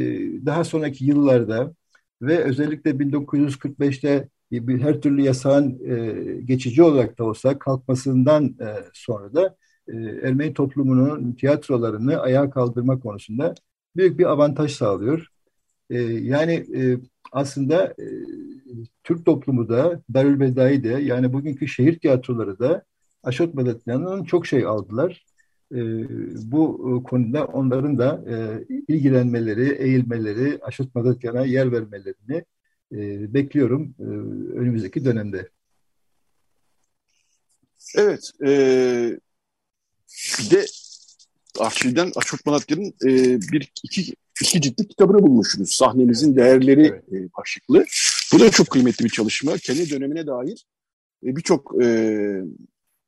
daha sonraki yıllarda ve özellikle 1945'te bir her türlü yasağın e, geçici olarak da olsa kalkmasından e, sonra da e, Ermeni toplumunun tiyatrolarını ayağa kaldırma konusunda büyük bir avantaj sağlıyor. E, yani e, aslında e, Türk toplumu da Darülbedai de yani bugünkü şehir tiyatroları da Aşot Medetyan'dan çok şey aldılar. E, bu e, konuda onların da e, ilgilenmeleri, eğilmeleri, Aşot Medetyan'a yer vermelerini e, bekliyorum e, önümüzdeki dönemde. Evet. E, bir de arşivden Aşot Malatya'nın e, bir iki, iki ciddi kitabını bulmuşsunuz. Sahnenizin Değerleri evet. e, başlıklı. Bu da çok kıymetli bir çalışma. Kendi dönemine dair e, birçok e,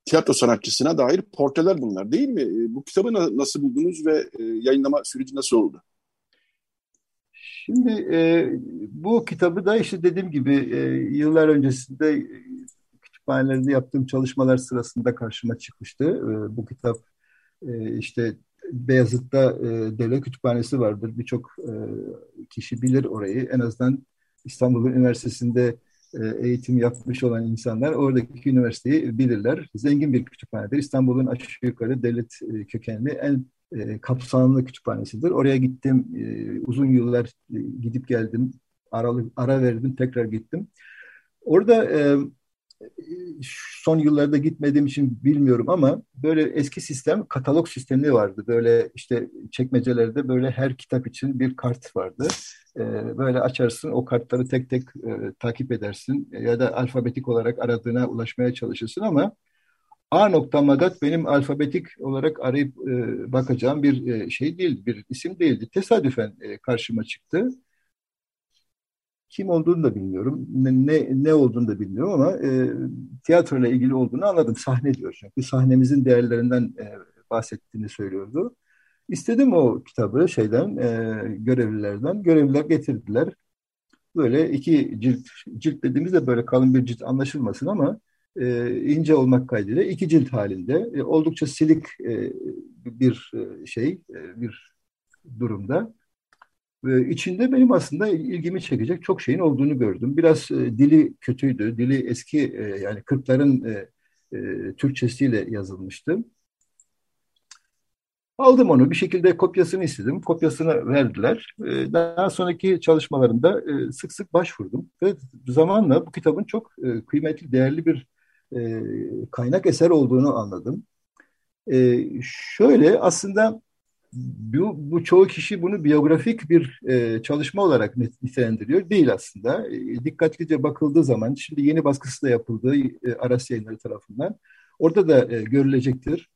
tiyatro sanatçısına dair portreler bunlar değil mi? E, bu kitabı na, nasıl buldunuz ve e, yayınlama süreci nasıl oldu? Şimdi e, bu kitabı da işte dediğim gibi e, yıllar öncesinde e, kütüphanelerde yaptığım çalışmalar sırasında karşıma çıkmıştı. E, bu kitap e, işte Beyazıt'ta e, devlet kütüphanesi vardır. Birçok e, kişi bilir orayı. En azından İstanbul Üniversitesi'nde e, eğitim yapmış olan insanlar oradaki üniversiteyi bilirler. Zengin bir kütüphanedir. İstanbul'un aşağı yukarı devlet e, kökenli en e, kapsamlı kütüphanesidir. Oraya gittim, e, uzun yıllar e, gidip geldim, aralı, ara verdim, tekrar gittim. Orada e, son yıllarda gitmediğim için bilmiyorum ama böyle eski sistem katalog sistemi vardı. Böyle işte çekmecelerde böyle her kitap için bir kart vardı. Ee, böyle açarsın o kartları tek tek e, takip edersin ya da alfabetik olarak aradığına ulaşmaya çalışırsın ama A nokta Magat benim alfabetik olarak arayıp e, bakacağım bir e, şey değildi, bir isim değildi. Tesadüfen e, karşıma çıktı. Kim olduğunu da bilmiyorum, ne, ne, ne olduğunu da bilmiyorum ama e, tiyatro ile ilgili olduğunu anladım. Sahne diyor çünkü sahnemizin değerlerinden e, bahsettiğini söylüyordu. İstedim o kitabı şeyden, e, görevlilerden. Görevliler getirdiler. Böyle iki cilt, cilt dediğimizde böyle kalın bir cilt anlaşılmasın ama e, ince olmak kaydıyla iki cilt halinde e, oldukça silik e, bir e, şey, e, bir durumda. Ve içinde benim aslında ilgimi çekecek çok şeyin olduğunu gördüm. Biraz e, dili kötüydü, dili eski e, yani Kırkların e, e, Türkçesiyle yazılmıştı. Aldım onu bir şekilde kopyasını istedim. Kopyasını verdiler. E, daha sonraki çalışmalarında e, sık sık başvurdum. Ve zamanla bu kitabın çok e, kıymetli, değerli bir e, kaynak eser olduğunu anladım. E, şöyle aslında bu, bu çoğu kişi bunu biyografik bir e, çalışma olarak nitelendiriyor. Değil aslında. E, dikkatlice bakıldığı zaman, şimdi yeni baskısı da yapıldı e, Aras Yayınları tarafından. Orada da e, görülecektir.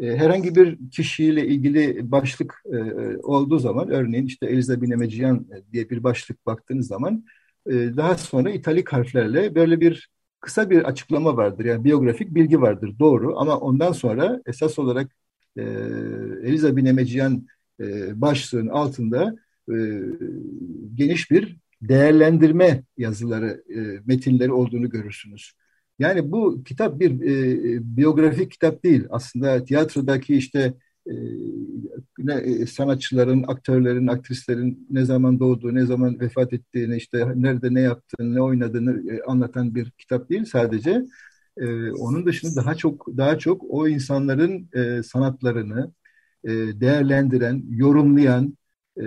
E, herhangi bir kişiyle ilgili başlık e, olduğu zaman, örneğin işte Eliza Binemeciyan diye bir başlık baktığınız zaman, e, daha sonra italik harflerle böyle bir kısa bir açıklama vardır. Yani biyografik bilgi vardır doğru ama ondan sonra esas olarak e, Eliza Binemeciyan e, başlığın altında e, geniş bir değerlendirme yazıları, e, metinleri olduğunu görürsünüz. Yani bu kitap bir e, biyografik kitap değil. Aslında tiyatrodaki işte ne e, sanatçıların, aktörlerin, aktrislerin ne zaman doğduğu, ne zaman vefat ettiğini, işte nerede ne yaptığını, ne oynadığını e, anlatan bir kitap değil sadece. E, onun dışında daha çok daha çok o insanların e, sanatlarını e, değerlendiren, yorumlayan, e,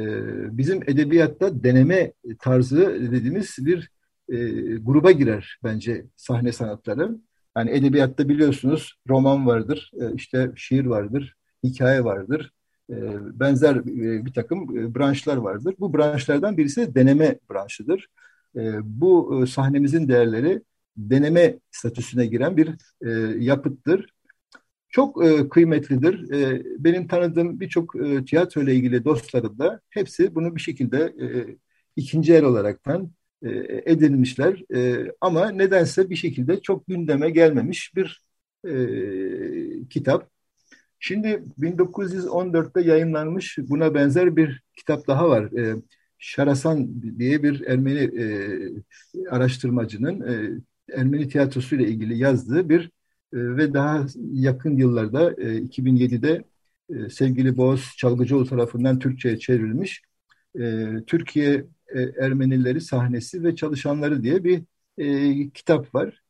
bizim edebiyatta deneme tarzı dediğimiz bir e, gruba girer bence sahne sanatları. Yani edebiyatta biliyorsunuz roman vardır, e, işte şiir vardır, hikaye vardır, e, benzer e, bir takım e, branşlar vardır. Bu branşlardan birisi de deneme branşıdır. E, bu e, sahnemizin değerleri deneme statüsüne giren bir e, yapıttır. Çok kıymetlidir. Benim tanıdığım birçok e, tiyatro ile ilgili dostlarım da hepsi bunu bir şekilde ikinci el olaraktan edinmişler. Ama nedense bir şekilde çok gündeme gelmemiş bir kitap. Şimdi 1914'te yayınlanmış buna benzer bir kitap daha var. E, Şarasan diye bir Ermeni e, araştırmacının e, Ermeni tiyatrosu ile ilgili yazdığı bir e, ve daha yakın yıllarda e, 2007'de e, sevgili Boğaz Çalgıcıoğlu tarafından Türkçe'ye çevrilmiş e, Türkiye e, Ermenileri sahnesi ve çalışanları diye bir e, kitap var.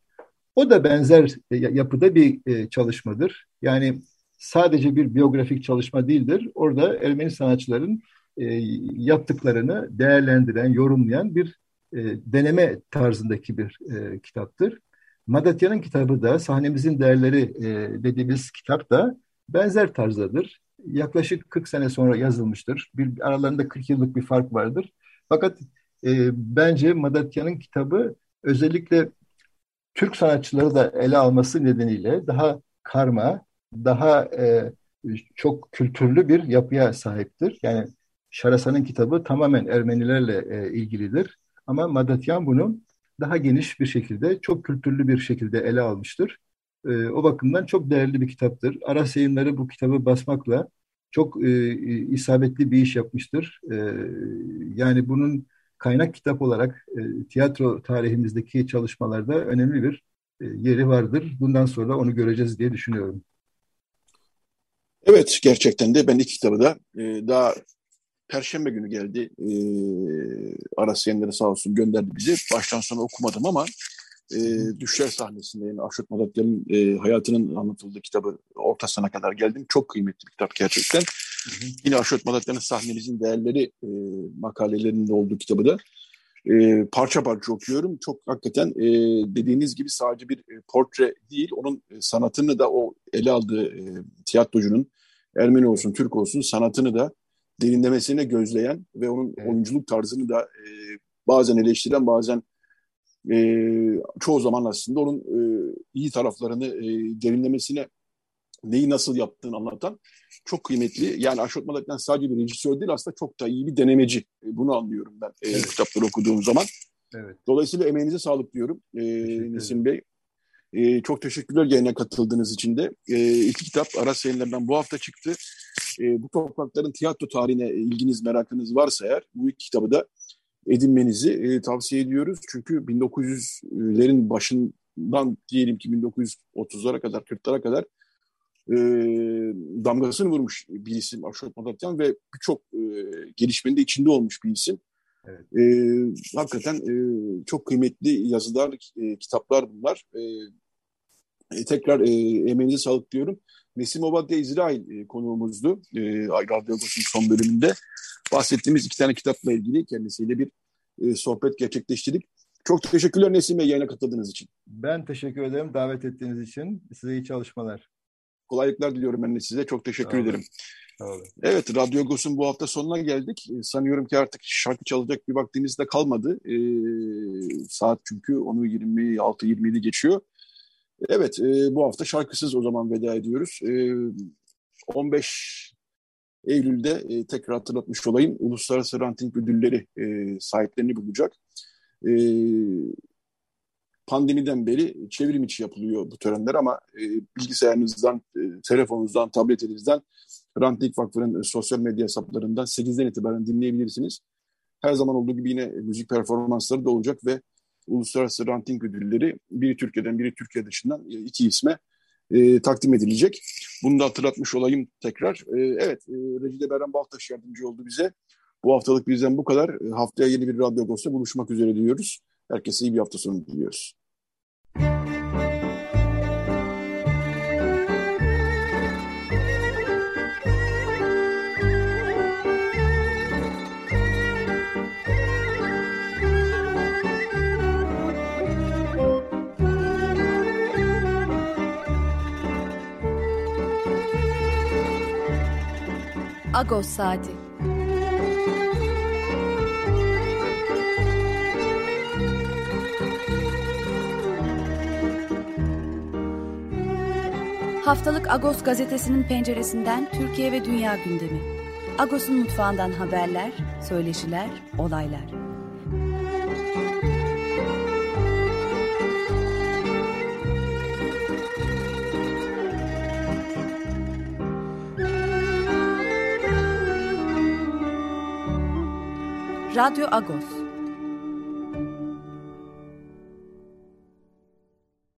O da benzer e, yapıda bir e, çalışmadır. Yani sadece bir biyografik çalışma değildir. Orada Ermeni sanatçıların e, yaptıklarını değerlendiren, yorumlayan bir e, deneme tarzındaki bir e, kitaptır. Madatya'nın kitabı da sahnemizin değerleri e, dediğimiz kitap da benzer tarzdadır. Yaklaşık 40 sene sonra yazılmıştır. Bir aralarında 40 yıllık bir fark vardır. Fakat e, bence Madatya'nın kitabı özellikle Türk sanatçıları da ele alması nedeniyle daha karma, daha e, çok kültürlü bir yapıya sahiptir. Yani Şarasa'nın kitabı tamamen Ermenilerle e, ilgilidir. Ama Madatyan bunu daha geniş bir şekilde, çok kültürlü bir şekilde ele almıştır. E, o bakımdan çok değerli bir kitaptır. Aras yayınları bu kitabı basmakla çok e, isabetli bir iş yapmıştır. E, yani bunun kaynak kitap olarak e, tiyatro tarihimizdeki çalışmalarda önemli bir e, yeri vardır. Bundan sonra onu göreceğiz diye düşünüyorum. Evet, gerçekten de ben iki kitabı da e, daha Perşembe günü geldi. E, Aras Yenleri sağ olsun gönderdi bizi. Baştan sona okumadım ama e, Düşler sahnesinde yani Aşot Malatya'nın e, hayatının anlatıldığı kitabı ortasına kadar geldim. Çok kıymetli bir kitap gerçekten. Hı hı. Yine Aşot Malatya'nın sahnemizin değerleri e, makalelerinde olduğu kitabı da e, parça parça okuyorum. Çok hakikaten e, dediğiniz gibi sadece bir e, portre değil, onun e, sanatını da o ele aldığı e, tiyatrocunun Ermeni olsun, Türk olsun sanatını da derinlemesine gözleyen ve onun evet. oyunculuk tarzını da e, bazen eleştiren bazen e, çoğu zaman aslında onun e, iyi taraflarını e, derinlemesine neyi nasıl yaptığını anlatan çok kıymetli. Yani Aşot Malak'tan sadece bir rejisör değil aslında çok da iyi bir denemeci. E, bunu anlıyorum ben e, evet. kitapları okuduğum zaman. Evet. Dolayısıyla emeğinize sağlık diyorum e, Nesim Bey. E, çok teşekkürler yayına katıldığınız için de. E, iki kitap Aras yayınlarından bu hafta çıktı. E, bu toprakların tiyatro tarihine ilginiz, merakınız varsa eğer bu iki kitabı da edinmenizi e, tavsiye ediyoruz. Çünkü 1900'lerin başından diyelim ki 1930'lara kadar, 40'lara kadar e, damgasını vurmuş bir isim Aşot Madatyan ve birçok e, gelişmenin de içinde olmuş bir isim. Evet. E, hakikaten e, çok kıymetli yazılar, e, kitaplar bunlar. E, e, tekrar e, emeğinize sağlık diyorum. Nesim Obadya İsrail e, konuğumuzdu. E, Radyo son bölümünde bahsettiğimiz iki tane kitapla ilgili kendisiyle bir e, sohbet gerçekleştirdik. Çok teşekkürler Nesim Bey yayına katıldığınız için. Ben teşekkür ederim davet ettiğiniz için. Size iyi çalışmalar. Kolaylıklar diliyorum ben de size. Çok teşekkür ederim. Evet, Radyo Agos'un bu hafta sonuna geldik. E, sanıyorum ki artık şarkı çalacak bir vaktimiz de kalmadı. E, saat çünkü onu 26-27 geçiyor. Evet, e, bu hafta şarkısız o zaman veda ediyoruz. E, 15 Eylül'de e, tekrar hatırlatmış olayım. Uluslararası Ranting Ödülleri e, sahiplerini bulacak. E, pandemiden beri çevrim içi yapılıyor bu törenler ama e, bilgisayarınızdan, e, telefonunuzdan, tabletinizden Ranting Vakfı'nın e, sosyal medya hesaplarından 8'den itibaren dinleyebilirsiniz. Her zaman olduğu gibi yine müzik performansları da olacak ve Uluslararası Ranting Ödülleri biri Türkiye'den biri Türkiye dışından e, iki isme e, takdim edilecek. Bunu da hatırlatmış olayım tekrar. E, evet, e, Recide Beren Baltaş yardımcı oldu bize. Bu haftalık bizden bu kadar. E, haftaya yeni bir Radyo Agos'ta buluşmak üzere diyoruz. Herkese iyi bir hafta sonu diliyoruz. Agos Saati Haftalık Agos gazetesinin penceresinden Türkiye ve dünya gündemi. Agos'un mutfağından haberler, söyleşiler, olaylar. Radyo Agos